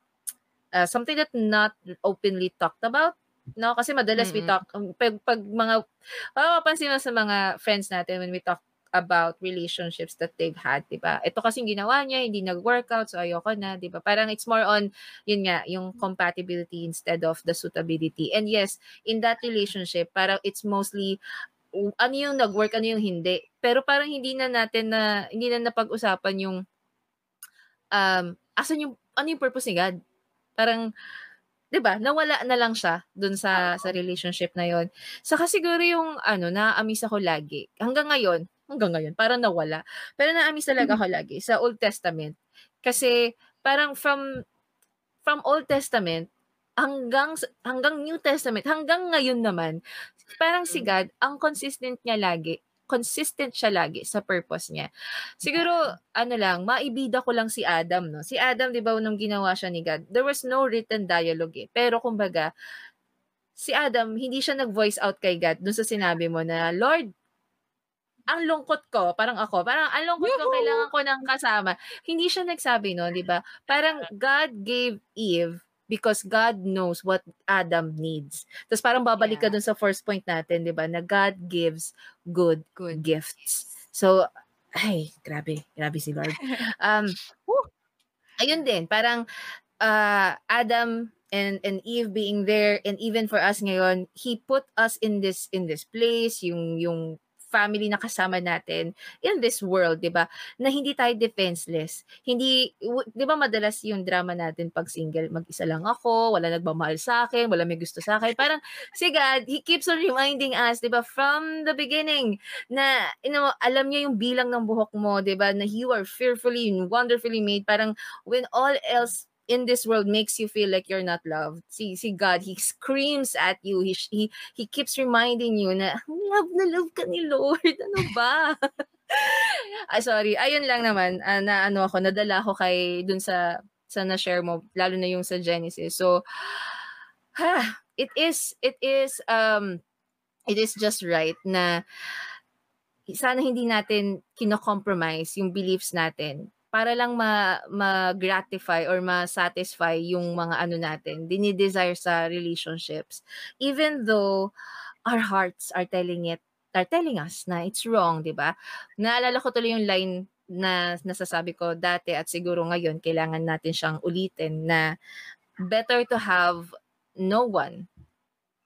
uh, something that not openly talked about. No, kasi madalas mm-hmm. we talk um, pag, pag mga mapapansin mo sa mga friends natin when we talk about relationships that they've had, 'di ba? Ito kasi ginawa niya, hindi nag-workout, so ayoko na, 'di ba? Parang it's more on yun nga, yung compatibility instead of the suitability. And yes, in that relationship, parang it's mostly ano yung nag-work, ano yung hindi. Pero parang hindi na natin na hindi na napag-usapan yung um asan yung ano yung purpose ni God. Parang 'di ba? Nawala na lang siya dun sa sa relationship na 'yon. Saka siguro yung ano, na-amaze ako lagi. Hanggang ngayon, hanggang ngayon, parang nawala. Pero na-amaze talaga ako lagi sa Old Testament. Kasi parang from from Old Testament hanggang hanggang New Testament, hanggang ngayon naman, parang si mm. God, ang consistent niya lagi consistent siya lagi sa purpose niya. Siguro, ano lang, maibida ko lang si Adam, no? Si Adam, di ba, nung ginawa siya ni God, there was no written dialogue eh. Pero, kumbaga, si Adam, hindi siya nag-voice out kay God dun sa sinabi mo na, Lord, ang lungkot ko, parang ako, parang ang lungkot ko, kailangan ko ng kasama. Hindi siya nagsabi, no, di ba? Parang God gave Eve because God knows what Adam needs. Tapos parang babalik yeah. ka dun sa first point natin, di ba? Na God gives good, good gifts. So, ay, grabe. Grabe si Lord. <laughs> Um, ayun din, parang uh, Adam and and Eve being there and even for us ngayon he put us in this in this place yung yung family na kasama natin in this world, 'di ba? Na hindi tayo defenseless. Hindi 'di ba madalas yung drama natin pag single, mag-isa lang ako, wala nagmamahal sa akin, wala may gusto sa akin. Parang si God, he keeps on reminding us, 'di ba, from the beginning na you know, alam niya yung bilang ng buhok mo, 'di ba, na you are fearfully and wonderfully made. Parang when all else in this world makes you feel like you're not loved. See, see God, He screams at you. He, he, he keeps reminding you na, love na love ka ni Lord. <laughs> Ano ba? <laughs> ah, sorry. Ayun lang naman, uh, na ano ako, nadala ako kay, dun sa, sa na-share mo, lalo na yung sa Genesis. So, ha, it is, it is, um, it is just right na sana hindi natin kino-compromise yung beliefs natin para lang ma, ma-gratify or ma-satisfy yung mga ano natin, dinidesire sa relationships. Even though our hearts are telling it, are telling us na it's wrong, di ba? Naalala ko tuloy yung line na nasasabi ko dati at siguro ngayon kailangan natin siyang ulitin na better to have no one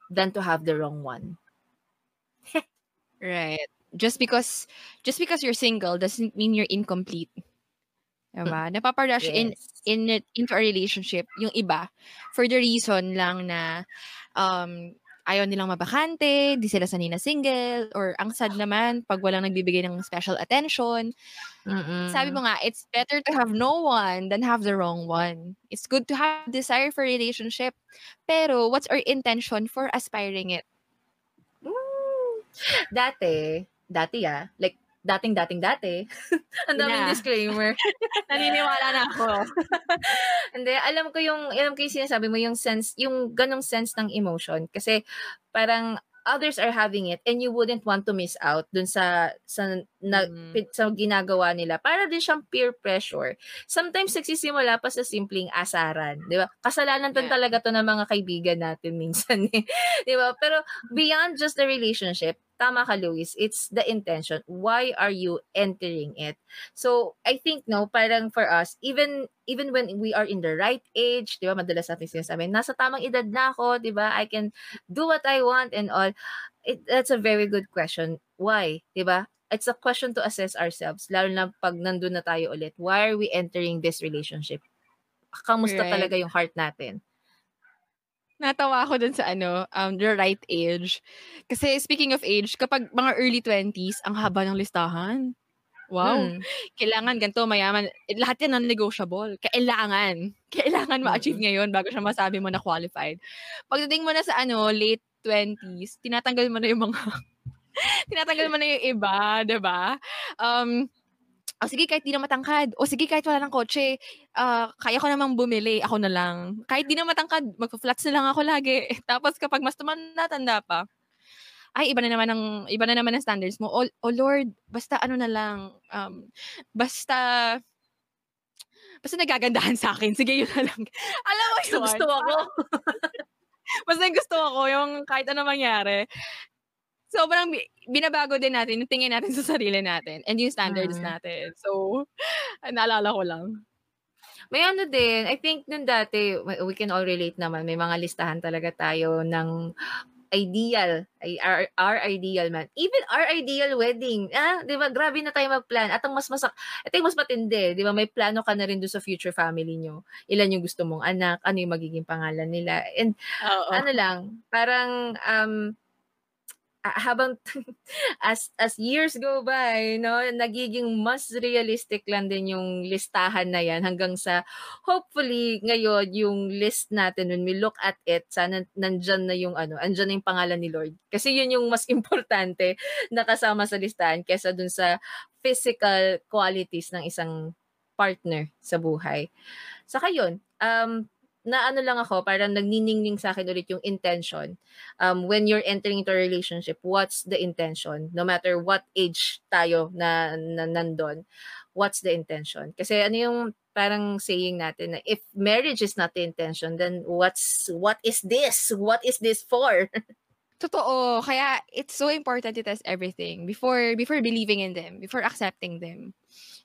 than to have the wrong one. <laughs> right. Just because just because you're single doesn't mean you're incomplete. Diba? Napaparush in Yes. in it into a relationship yung iba for the reason lang na um ayaw nilang mabakante, di sila sanay na single, or ang sad naman pag walang nagbibigay ng special attention. Mm-mm. Sabi mo nga, it's better to have no one than have the wrong one. It's good to have desire for relationship. Pero what's our intention for aspiring it? Mm. Dati, dati ah, like dating-dating dati. <laughs> Ang daming disclaimer. <laughs> Naniniwala na ako. <laughs> Hindi, alam ko yung, alam ko yung sinasabi mo, yung sense, yung ganong sense ng emotion. Kasi, parang, others are having it and you wouldn't want to miss out dun sa sa, na, mm. sa ginagawa nila para din siyang peer pressure sometimes nagsisimula pa sa simpleng asaran di ba kasalanan yeah. talaga to ng mga kaibigan natin minsan eh di ba pero beyond just the relationship tama ka, Luis, it's the intention. Why are you entering it? So, I think, no, parang for us, even even when we are in the right age, di ba, madalas natin sinasabi, nasa tamang edad na ako, di ba, I can do what I want and all. It, that's a very good question. Why? Di ba? It's a question to assess ourselves, lalo na pag nandun na tayo ulit. Why are we entering this relationship? Kamusta right. talaga yung heart natin? Natawa ako dun sa ano, um, the right age. Kasi speaking of age, kapag mga early 20s, ang haba ng listahan. Wow. Hmm. Kailangan ganito, mayaman. Lahat yan non-negotiable. Kailangan. <laughs> Kailangan ma-achieve ngayon bago siya masabi mo na qualified. Pagdating mo na sa ano, late 20s, tinatanggal mo na yung mga <laughs> tinatanggal mo na yung iba, 'di ba? Um, oh, sige, kahit di na matangkad. O sige, kahit wala ng kotse, uh, kaya ko namang bumili, ako na lang. Kahit di na matangkad, magpa-flats na lang ako lagi. <laughs> Tapos kapag mas tumanda pa, ay, iba na naman ang iba na naman ang standards mo. Oh, oh Lord, basta ano na lang, um, basta, basta nagagandahan sa akin. Sige, yun na lang. <laughs> Alam mo, gusto, <laughs> gusto ako. basta gusto ako, yung kahit ano mangyari sobrang binabago din natin yung tingin natin <laughs> sa sarili natin and yung standards mm. natin. So, <laughs> naalala ko lang. May ano din, I think nung dati, we can all relate naman, may mga listahan talaga tayo ng ideal, our, our ideal man. Even our ideal wedding. Ah, 'di ba? Grabe na tayo mag-plan. At ang mas masak, ito yung mas matindi, 'di ba? May plano ka na rin do sa future family nyo. Ilan yung gusto mong anak, ano yung magiging pangalan nila. And Oo. ano lang, parang um habang <laughs> as as years go by, no, nagiging mas realistic lang din yung listahan na yan hanggang sa hopefully ngayon yung list natin when we look at it, sana nandiyan na yung ano, andyan na yung pangalan ni Lord. Kasi yun yung mas <laughs> importante na kasama sa listahan kesa dun sa physical qualities ng isang partner sa buhay. Saka yun, um, na ano lang ako, parang nagniningning sa akin ulit yung intention. Um, when you're entering into a relationship, what's the intention? No matter what age tayo na, na nandun, what's the intention? Kasi ano yung parang saying natin na if marriage is not the intention, then what's what is this? What is this for? <laughs> Totoo. Kaya it's so important to test everything before before believing in them, before accepting them.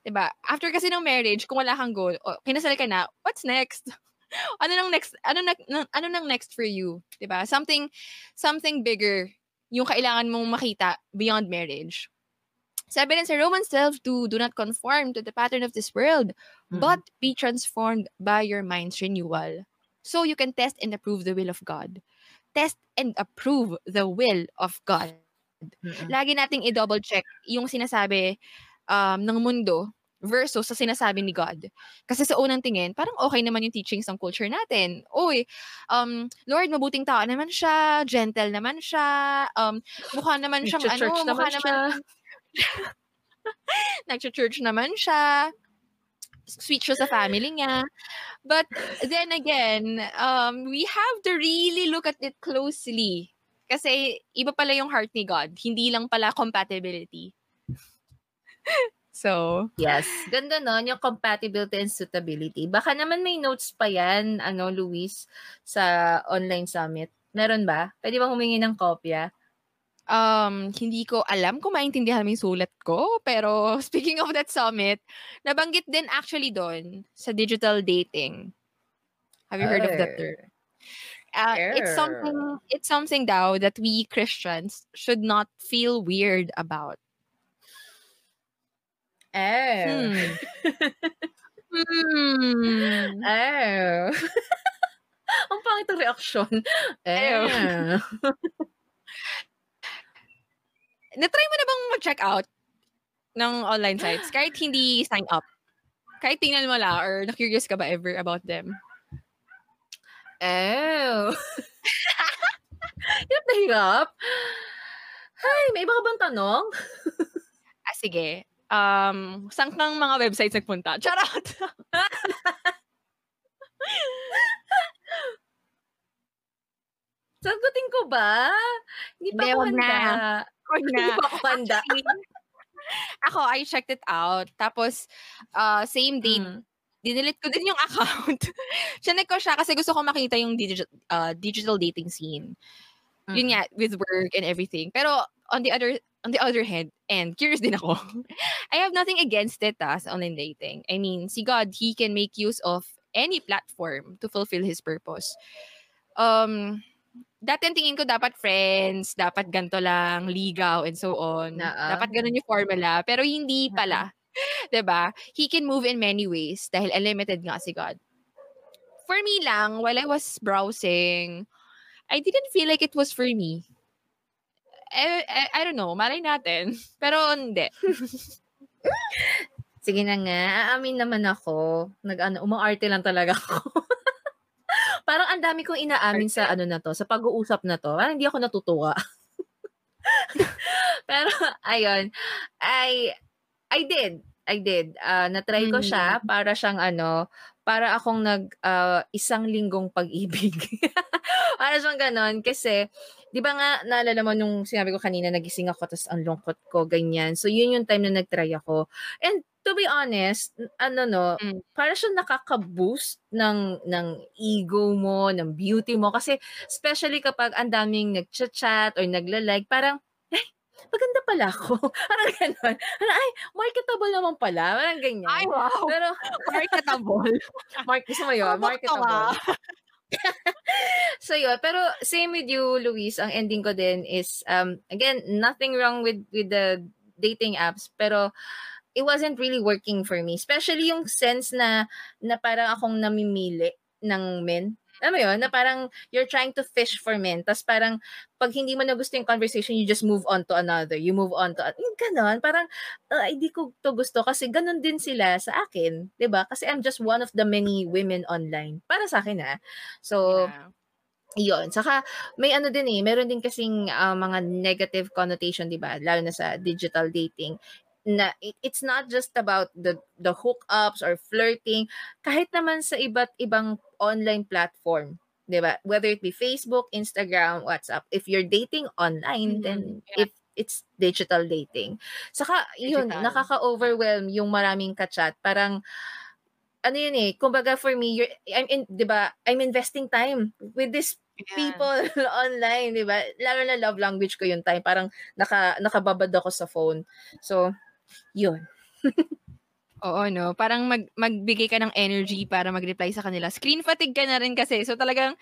'Di ba? After kasi ng marriage, kung wala kang goal, oh, kinasal ka na, what's next? <laughs> ano nang next ano na, ano nang next for you, 'di ba? Something something bigger yung kailangan mong makita beyond marriage. Sabi rin sa Romans 12, do not conform to the pattern of this world, mm-hmm. but be transformed by your mind's renewal. So you can test and approve the will of God. Test and approve the will of God. Mm-hmm. Lagi nating i-double check yung sinasabi um, ng mundo versus sa sinasabi ni God. Kasi sa unang tingin, parang okay naman yung teachings ng culture natin. Uy, um, Lord, mabuting tao naman siya, gentle naman siya, um, mukha naman siyang ano, mukha naman, siya. <laughs> naman Nag-church naman siya. Sweet siya sa family niya. But then again, um, we have to really look at it closely. Kasi iba pala yung heart ni God. Hindi lang pala compatibility. <laughs> So, yes. Ganda nun, yung compatibility and suitability. Baka naman may notes pa yan, ano, Luis, sa online summit. Meron ba? Pwede bang humingi ng kopya? Um, hindi ko alam kung maintindihan mo yung sulat ko. Pero <laughs> speaking of that summit, nabanggit din actually doon sa digital dating. Have you heard of that term? Uh, it's something it's something daw that we Christians should not feel weird about. Oh. Hmm. hmm. Oh. Ang pangit ang reaksyon. Eh. Na-try mo na bang mag-check out ng online sites kahit hindi sign up? Kahit tingnan mo lang or na-curious ka ba ever about them? Oh. <laughs> hirap na hirap. Hi, may iba ka bang tanong? ah, sige. Um, saan kang mga websites nagpunta? Charot! Sagutin ko ba? Hindi pa ako handa. Huwag na. Hindi pa ako handa. ako, I checked it out. Tapos, uh, same day, mm. dinilit ko din yung account. <laughs> Chinek ko siya kasi gusto ko makita yung digital, uh, digital dating scene. Mm. Yun nga, with work and everything. Pero, on the other on the other hand, and curious din ako, <laughs> I have nothing against it as ah, online dating. I mean, si God, He can make use of any platform to fulfill His purpose. Um, dati ang tingin ko dapat friends, dapat ganto lang, ligaw, and so on. Na-a. Dapat ganun yung formula. Pero hindi pala. <laughs> Ba? He can move in many ways dahil unlimited nga si God. For me lang, while I was browsing, I didn't feel like it was for me. I, I, I don't know, malay natin. <laughs> Pero hindi. <laughs> Sige na nga, aamin naman ako. Nag-ano, umaarte lang talaga ako. <laughs> Parang ang dami kong inaamin sa ano na to, sa pag-uusap na to. Parang hindi ako natutuwa. Pero, ayun. I, I did. I did. Uh, na-try ko siya mm. para siyang ano, para akong nag uh, isang linggong pag-ibig. para siyang ganon. Kasi, di ba nga, naalala mo nung sinabi ko kanina, nagising ako, tapos ang lungkot ko, ganyan. So, yun yung time na nag-try ako. And to be honest, ano no, mm. para siya nakaka-boost ng ng ego mo, ng beauty mo kasi especially kapag ang daming nagcha-chat or nagla-like, parang maganda pala ako. <laughs> parang gano'n. Ay, marketable naman pala. Parang ganyan. Ay, wow. Pero, marketable. <laughs> Mark, gusto mo yun? Marketable. <laughs> so yun, pero same with you, Luis. Ang ending ko din is, um, again, nothing wrong with with the dating apps, pero it wasn't really working for me. Especially yung sense na, na parang akong namimili ng men. Alam mo yun? Na parang you're trying to fish for men. Tapos parang pag hindi mo na gusto yung conversation, you just move on to another. You move on to, yung ganon. Parang, uh, hindi ko to gusto kasi ganon din sila sa akin. ba diba? Kasi I'm just one of the many women online. Para sa akin ah. So, yeah. Yun. Saka, may ano din eh, meron din kasing uh, mga negative connotation, di ba? Lalo na sa digital dating na it, it's not just about the the hookups or flirting kahit naman sa iba't ibang online platform 'di ba whether it be Facebook Instagram WhatsApp if you're dating online mm-hmm. then yeah. if it's digital dating saka digital. yun nakaka-overwhelm yung maraming ka-chat parang ano yun eh kumbaga for me you're I'm in 'di ba I'm investing time with this. People <laughs> online 'di ba lalo na love language ko yung time parang naka nakababad ako sa phone so yun. Oo, no? Parang mag, magbigay ka ng energy para mag-reply sa kanila. Screen fatigue ka na rin kasi. So talagang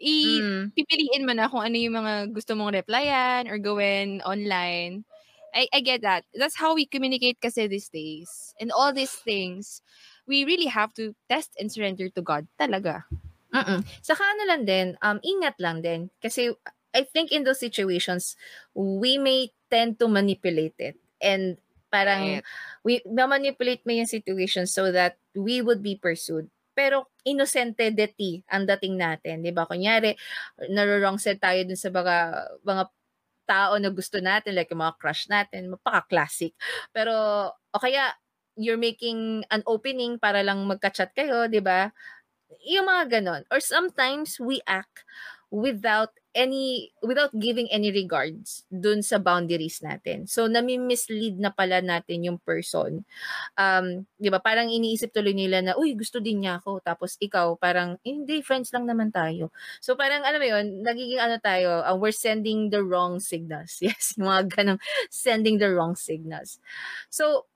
i- mm. pipiliin mo na kung ano yung mga gusto mong replyan or gawin online. I, I get that. That's how we communicate kasi these days. And all these things, we really have to test and surrender to God. Talaga. Mm-mm. Saka ano lang din, um, ingat lang din. Kasi I think in those situations, we may tend to manipulate it. And Parang, right. we, na-manipulate mo yung situation so that we would be pursued. Pero innocente deti ang dating natin, 'di ba? Kunyari, naro-wrong set tayo dun sa mga mga tao na gusto natin, like yung mga crush natin, mapaka-classic. Pero, o kaya, you're making an opening para lang magka-chat kayo, di ba? Yung mga ganon. Or sometimes, we act without any without giving any regards dun sa boundaries natin. So nami-mislead na pala natin yung person. Um, 'di ba? Parang iniisip tuloy nila na, "Uy, gusto din niya ako." Tapos ikaw parang, eh, "Hindi, friends lang naman tayo." So parang alam mo 'yun, nagiging ano tayo, uh, we're sending the wrong signals. <laughs> Yes, mga ganong sending the wrong signals. So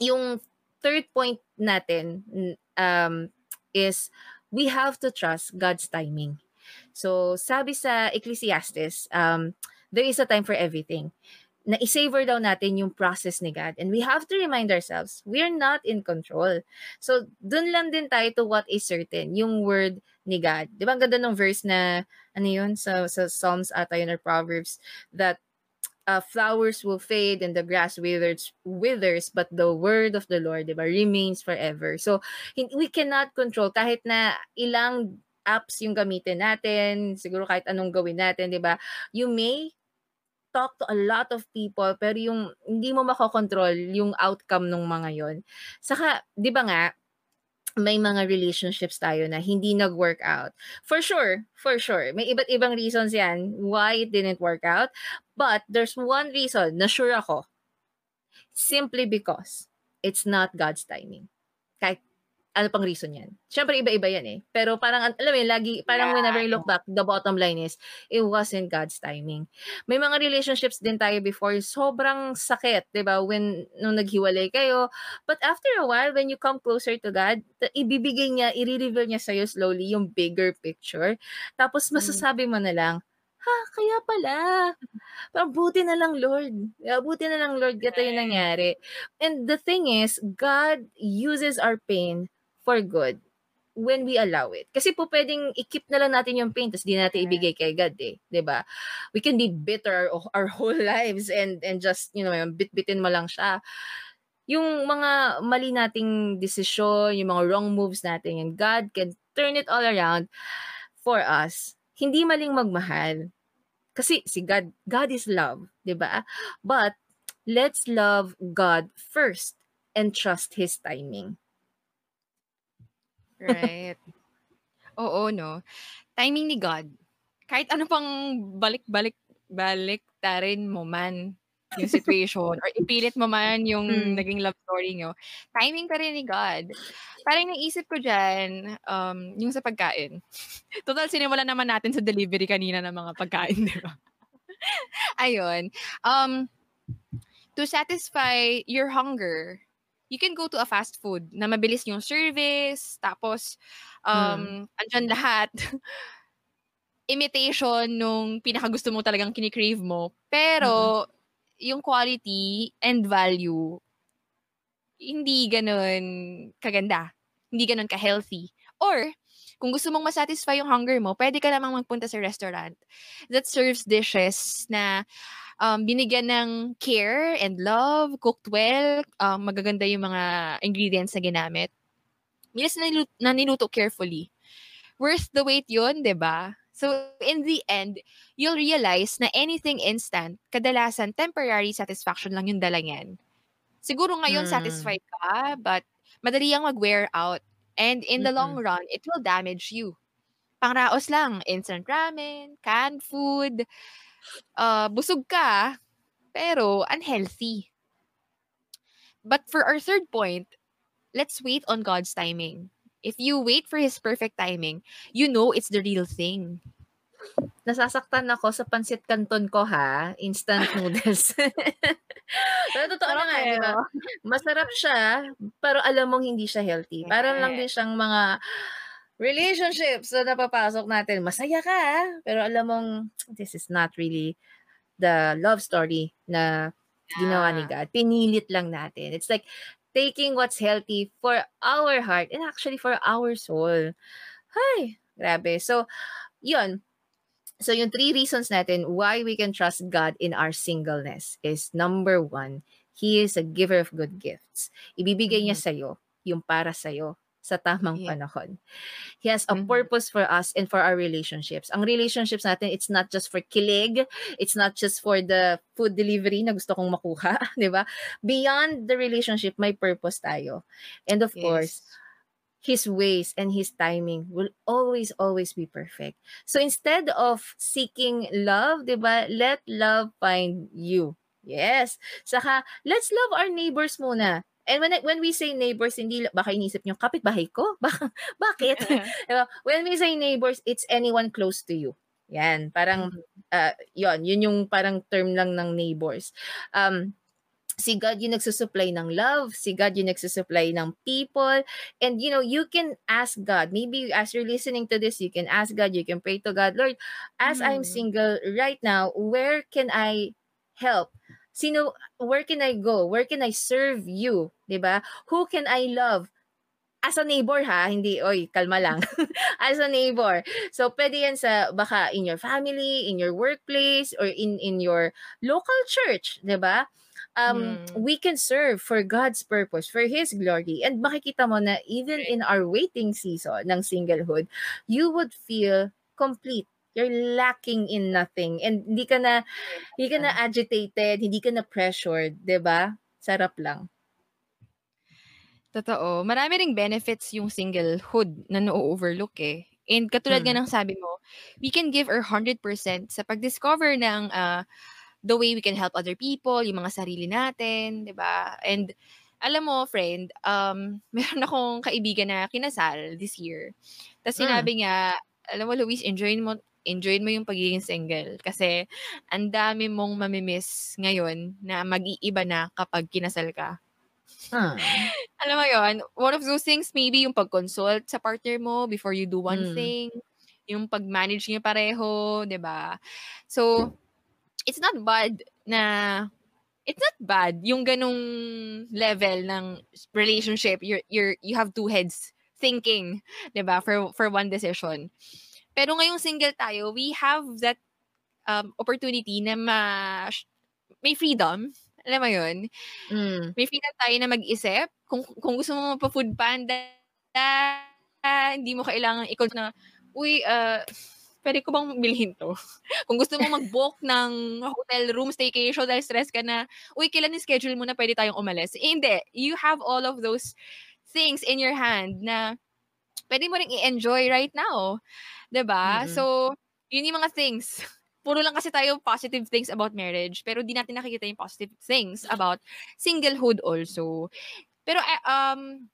yung third point natin um is we have to trust God's timing So, sabi sa Ecclesiastes, um, there is a time for everything. na isavor daw natin yung process ni God. And we have to remind ourselves, we're not in control. So, dun lang din tayo to what is certain, yung word ni God. Di ba ang ganda ng verse na, ano yun, sa, sa Psalms ata yun or Proverbs, that uh, flowers will fade and the grass withers, withers but the word of the Lord, di ba, remains forever. So, we cannot control kahit na ilang apps yung gamitin natin, siguro kahit anong gawin natin, di ba? You may talk to a lot of people pero yung hindi mo makokontrol yung outcome ng mga yon. Saka, 'di ba nga, may mga relationships tayo na hindi nag-work out. For sure, for sure. May iba't ibang reasons yan why it didn't work out. But there's one reason na sure ako. Simply because it's not God's timing. Kahit ano pang reason yan? Siyempre, iba-iba yan eh. Pero parang, alam mo lagi, parang yeah. whenever you look back, the bottom line is, it wasn't God's timing. May mga relationships din tayo before, sobrang sakit, di ba? When, nung naghiwalay kayo. But after a while, when you come closer to God, ibibigay niya, i-reveal niya sa'yo slowly yung bigger picture. Tapos mm. masasabi mo na lang, ha, kaya pala. Parang buti na lang, Lord. Buti na lang, Lord, gato yung nangyari. And the thing is, God uses our pain for good when we allow it. Kasi po pwedeng i-keep na lang natin yung pain tapos di natin ibigay kay God eh, ba? We can be bitter our, our <laughs> whole lives and and just, you know, bit-bitin mo lang siya. Yung mga mali nating desisyon, yung mga wrong moves natin, and God can turn it all around for us. Hindi maling magmahal. Kasi si God, God is love, 'di ba? But let's love God first and trust his timing. <laughs> Right. Oo, no? Timing ni God. Kahit ano pang balik-balik balik tarin mo man yung situation or ipilit mo man yung hmm. naging love story nyo, timing pa rin ni God. Parang naisip ko dyan, um, yung sa pagkain. <laughs> Total, sinimulan naman natin sa delivery kanina ng mga pagkain, <laughs> di ba? Ayun. Um, to satisfy your hunger, you can go to a fast food na mabilis yung service, tapos um, hmm. andyan lahat. <laughs> imitation nung pinakagusto mo talagang kinikrave mo. Pero, mm-hmm. yung quality and value, hindi ganun kaganda. Hindi ganun ka-healthy. Or, kung gusto mong masatisfy yung hunger mo, pwede ka namang magpunta sa restaurant that serves dishes na um, binigyan ng care and love, cooked well, um, magaganda yung mga ingredients na ginamit. Minas na niluto, na niluto carefully. Worth the wait yun, ba? Diba? So, in the end, you'll realize na anything instant, kadalasan temporary satisfaction lang yung dala niyan. Siguro ngayon hmm. satisfied ka, but madali ang mag-wear out. And in the mm-hmm. long run, it will damage you. Pangraos lang, instant ramen, canned food, uh, busog ka, pero unhealthy. But for our third point, let's wait on God's timing. If you wait for His perfect timing, you know it's the real thing. Nasasaktan ako sa pansit canton ko ha, instant <laughs> noodles. <laughs> pero totoo na nga, di ba? Masarap siya, pero alam mong hindi siya healthy. Parang lang din siyang mga relationships na napapasok natin, masaya ka, pero alam mong this is not really the love story na ginawa ni God. Pinilit lang natin. It's like taking what's healthy for our heart and actually for our soul. Hi, grabe. So, yun. So, yung three reasons natin why we can trust God in our singleness is number one, He is a giver of good gifts. Ibibigay niya mm-hmm. sa'yo yung para sa'yo sa tamang yeah. panahon. He has a mm-hmm. purpose for us and for our relationships. Ang relationships natin, it's not just for kilig, it's not just for the food delivery na gusto kong makuha, <laughs> di ba? Beyond the relationship, may purpose tayo. And of yes. course, His ways and His timing will always, always be perfect. So instead of seeking love, di ba, let love find you. Yes. Saka, let's love our neighbors muna. And when when we say neighbors, hindi baka inisip niyo kapitbahay ko? <laughs> Baka, bakit? <laughs> when we say neighbors, it's anyone close to you. Yan, parang uh, 'yon, yun yung parang term lang ng neighbors. Um si God yung nagsusupply ng love, si God yung nagsusupply ng people. And you know, you can ask God, maybe as you're listening to this, you can ask God, you can pray to God, Lord, as mm. I'm single right now, where can I help Sino, where can I go? Where can I serve you? 'Di ba? Who can I love? As a neighbor ha, hindi, oy, kalma lang. <laughs> As a neighbor. So, pwede yan sa, baka in your family, in your workplace, or in in your local church, 'di ba? um, mm. we can serve for God's purpose, for His glory. And makikita mo na even in our waiting season ng singlehood, you would feel complete. You're lacking in nothing. And hindi ka na, hindi ka na agitated, hindi ka na pressured, ba diba? Sarap lang. Totoo. Marami ring benefits yung singlehood na no-overlook eh. And katulad hmm. nga ng sabi mo, we can give our 100% sa pag-discover ng uh, the way we can help other people, yung mga sarili natin, 'di ba? And alam mo, friend, um, <laughs> meron akong kaibigan na kinasal this year. Tapos hmm. sinabi niya, alam mo, Luis, enjoy mo, enjoy mo yung pagiging single. Kasi, ang dami mong mamimiss ngayon na mag-iiba na kapag kinasal ka. Hmm. <laughs> alam mo yon one of those things, maybe yung pag-consult sa partner mo before you do one hmm. thing, yung pag-manage niyo pareho, 'di ba? So, it's not bad na it's not bad yung ganong level ng relationship you're you're you have two heads thinking 'di ba for for one decision pero ngayong single tayo we have that um, opportunity na ma may freedom alam mo yun mm. may freedom tayo na mag-isip kung kung gusto mo magpa-food panda uh, hindi mo kailangan ikaw na uy uh, pwede ko bang bilhin to? <laughs> Kung gusto mo mag-book ng hotel room staycation dahil stress ka na, uy, kailan yung schedule mo na pwede tayong umalis? Eh, hindi. You have all of those things in your hand na pwede mo rin i-enjoy right now. Ba diba? mm-hmm. So, yun yung mga things. <laughs> Puro lang kasi tayo positive things about marriage, pero di natin nakikita yung positive things about singlehood also. Pero, eh, um,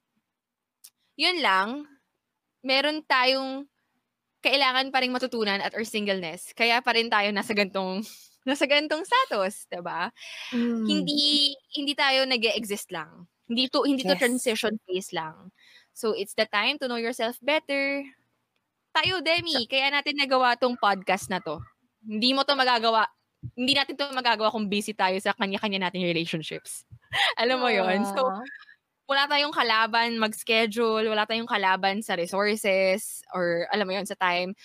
yun lang, meron tayong kailangan pa rin matutunan at our singleness. Kaya pa rin tayo nasa gantong <laughs> nasa gantong status, 'di ba? Mm. Hindi hindi tayo nag-exist lang. Hindi to hindi yes. to transition phase lang. So it's the time to know yourself better. Tayo, Demi, kaya natin nagawa tong podcast na to. Hindi mo to magagawa hindi natin to magagawa kung busy tayo sa kanya-kanya nating relationships. <laughs> Alam mo 'yon. So wala tayong kalaban mag-schedule, wala tayong kalaban sa resources or alam mo yon sa time.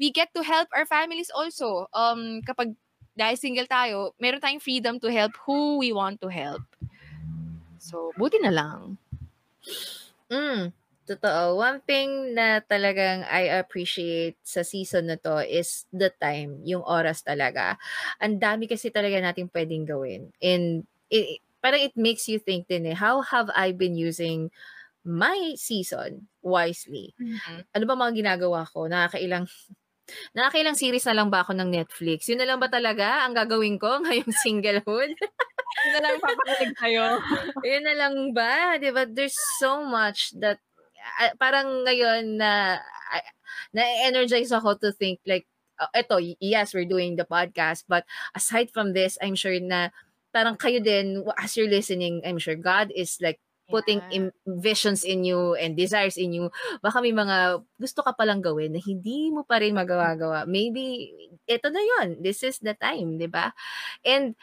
We get to help our families also. Um kapag dahil single tayo, meron tayong freedom to help who we want to help. So, buti na lang. Mm, totoo. One thing na talagang I appreciate sa season na to is the time, yung oras talaga. Ang dami kasi talaga natin pwedeng gawin. And it, parang it makes you think din eh, how have I been using my season wisely? Mm-hmm. Ano ba mga ginagawa ko? Nakakailang <laughs> nakakailang series na lang ba ako ng Netflix? Yun na lang ba talaga ang gagawin ko <laughs> ngayong singlehood? Yun na lang papakilig sa'yo. <laughs> Yun na lang ba? Di ba? There's so much that uh, parang ngayon na uh, na-energize ako to think like uh, eto, yes, we're doing the podcast, but aside from this, I'm sure na parang kayo din, as you're listening, I'm sure God is like putting yeah. visions in you and desires in you. Baka may mga gusto ka palang gawin na hindi mo pa rin magawa-gawa. Maybe, ito na yon This is the time, di ba? And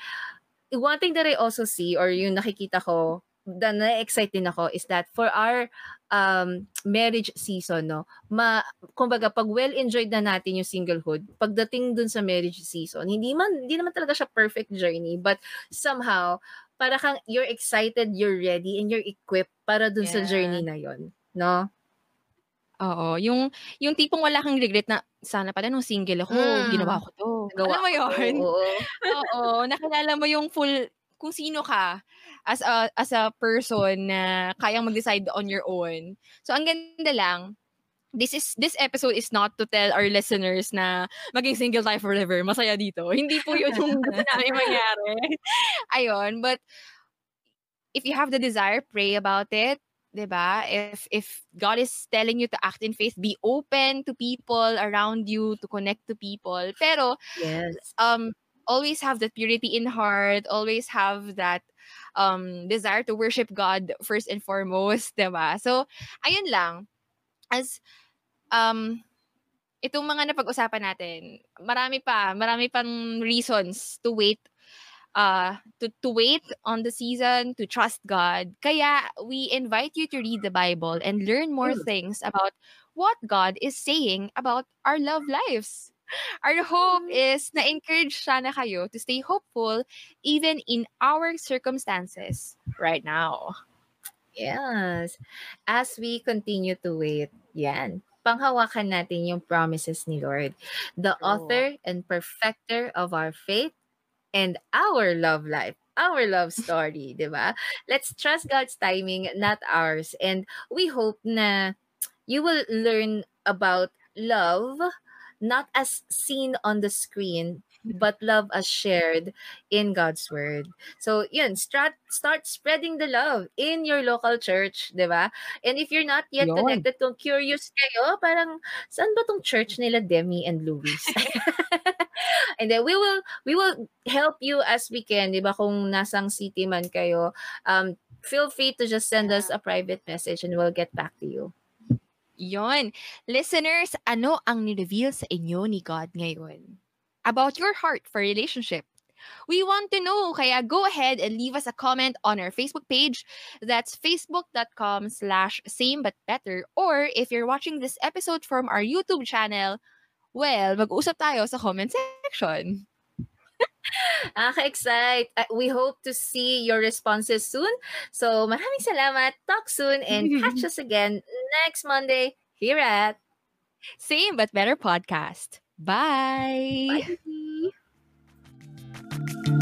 one thing that I also see or yung nakikita ko na na-excite din ako is that for our um, marriage season, no, ma, kumbaga, pag well-enjoyed na natin yung singlehood, pagdating dun sa marriage season, hindi man, hindi naman talaga siya perfect journey, but somehow, para kang, you're excited, you're ready, and you're equipped para dun yeah. sa journey na yon no? Oo, yung yung tipong wala kang regret na sana pala nung single ako, mm. ginawa ko 'to. Nagawa Alam mo 'yun? Oo. <laughs> Oo, nakilala mo yung full kung sino ka as a as a person na kayang mag-decide on your own. So ang ganda lang, this is this episode is not to tell our listeners na maging single tayo forever, masaya dito. Hindi po 'yun yung <laughs> gusto namin mangyari. Ayun, but if you have the desire, pray about it. 'di ba? If if God is telling you to act in faith, be open to people around you, to connect to people. Pero yes. um always have that purity in heart, always have that um, desire to worship God first and foremost, <laughs> diba? So, ayun lang. As, um, itong mga napag-usapan natin, marami pa, marami pang reasons to wait uh, to, to wait on the season, to trust God. Kaya we invite you to read the Bible and learn more mm. things about what God is saying about our love lives. Our hope mm. is na-encourage sana kayo to stay hopeful even in our circumstances right now. Yes. As we continue to wait, yan, panghawakan natin yung promises ni Lord, the True. author and perfecter of our faith and our love life our love story, <laughs> 'di ba? Let's trust God's timing, not ours. And we hope na you will learn about love not as seen on the screen but love as shared in God's word. So, yun, start start spreading the love in your local church, 'di ba? And if you're not yet yun. connected, kung curious kayo, parang saan ba tong church nila Demi and Luis? <laughs> and then we will we will help you as we can, 'di ba? Kung nasang city man kayo, um feel free to just send us a private message and we'll get back to you. Yon. Listeners, ano ang ni-reveal sa inyo ni God ngayon? about your heart for relationship. We want to know, kaya go ahead and leave us a comment on our Facebook page. That's facebook.com slash same but better. Or if you're watching this episode from our YouTube channel, well, mag-usap tayo sa comment section. Nakaka-excite. Uh, we hope to see your responses soon. So maraming salamat. Talk soon and catch <laughs> us again next Monday here at Same But Better Podcast. Bye. Bye.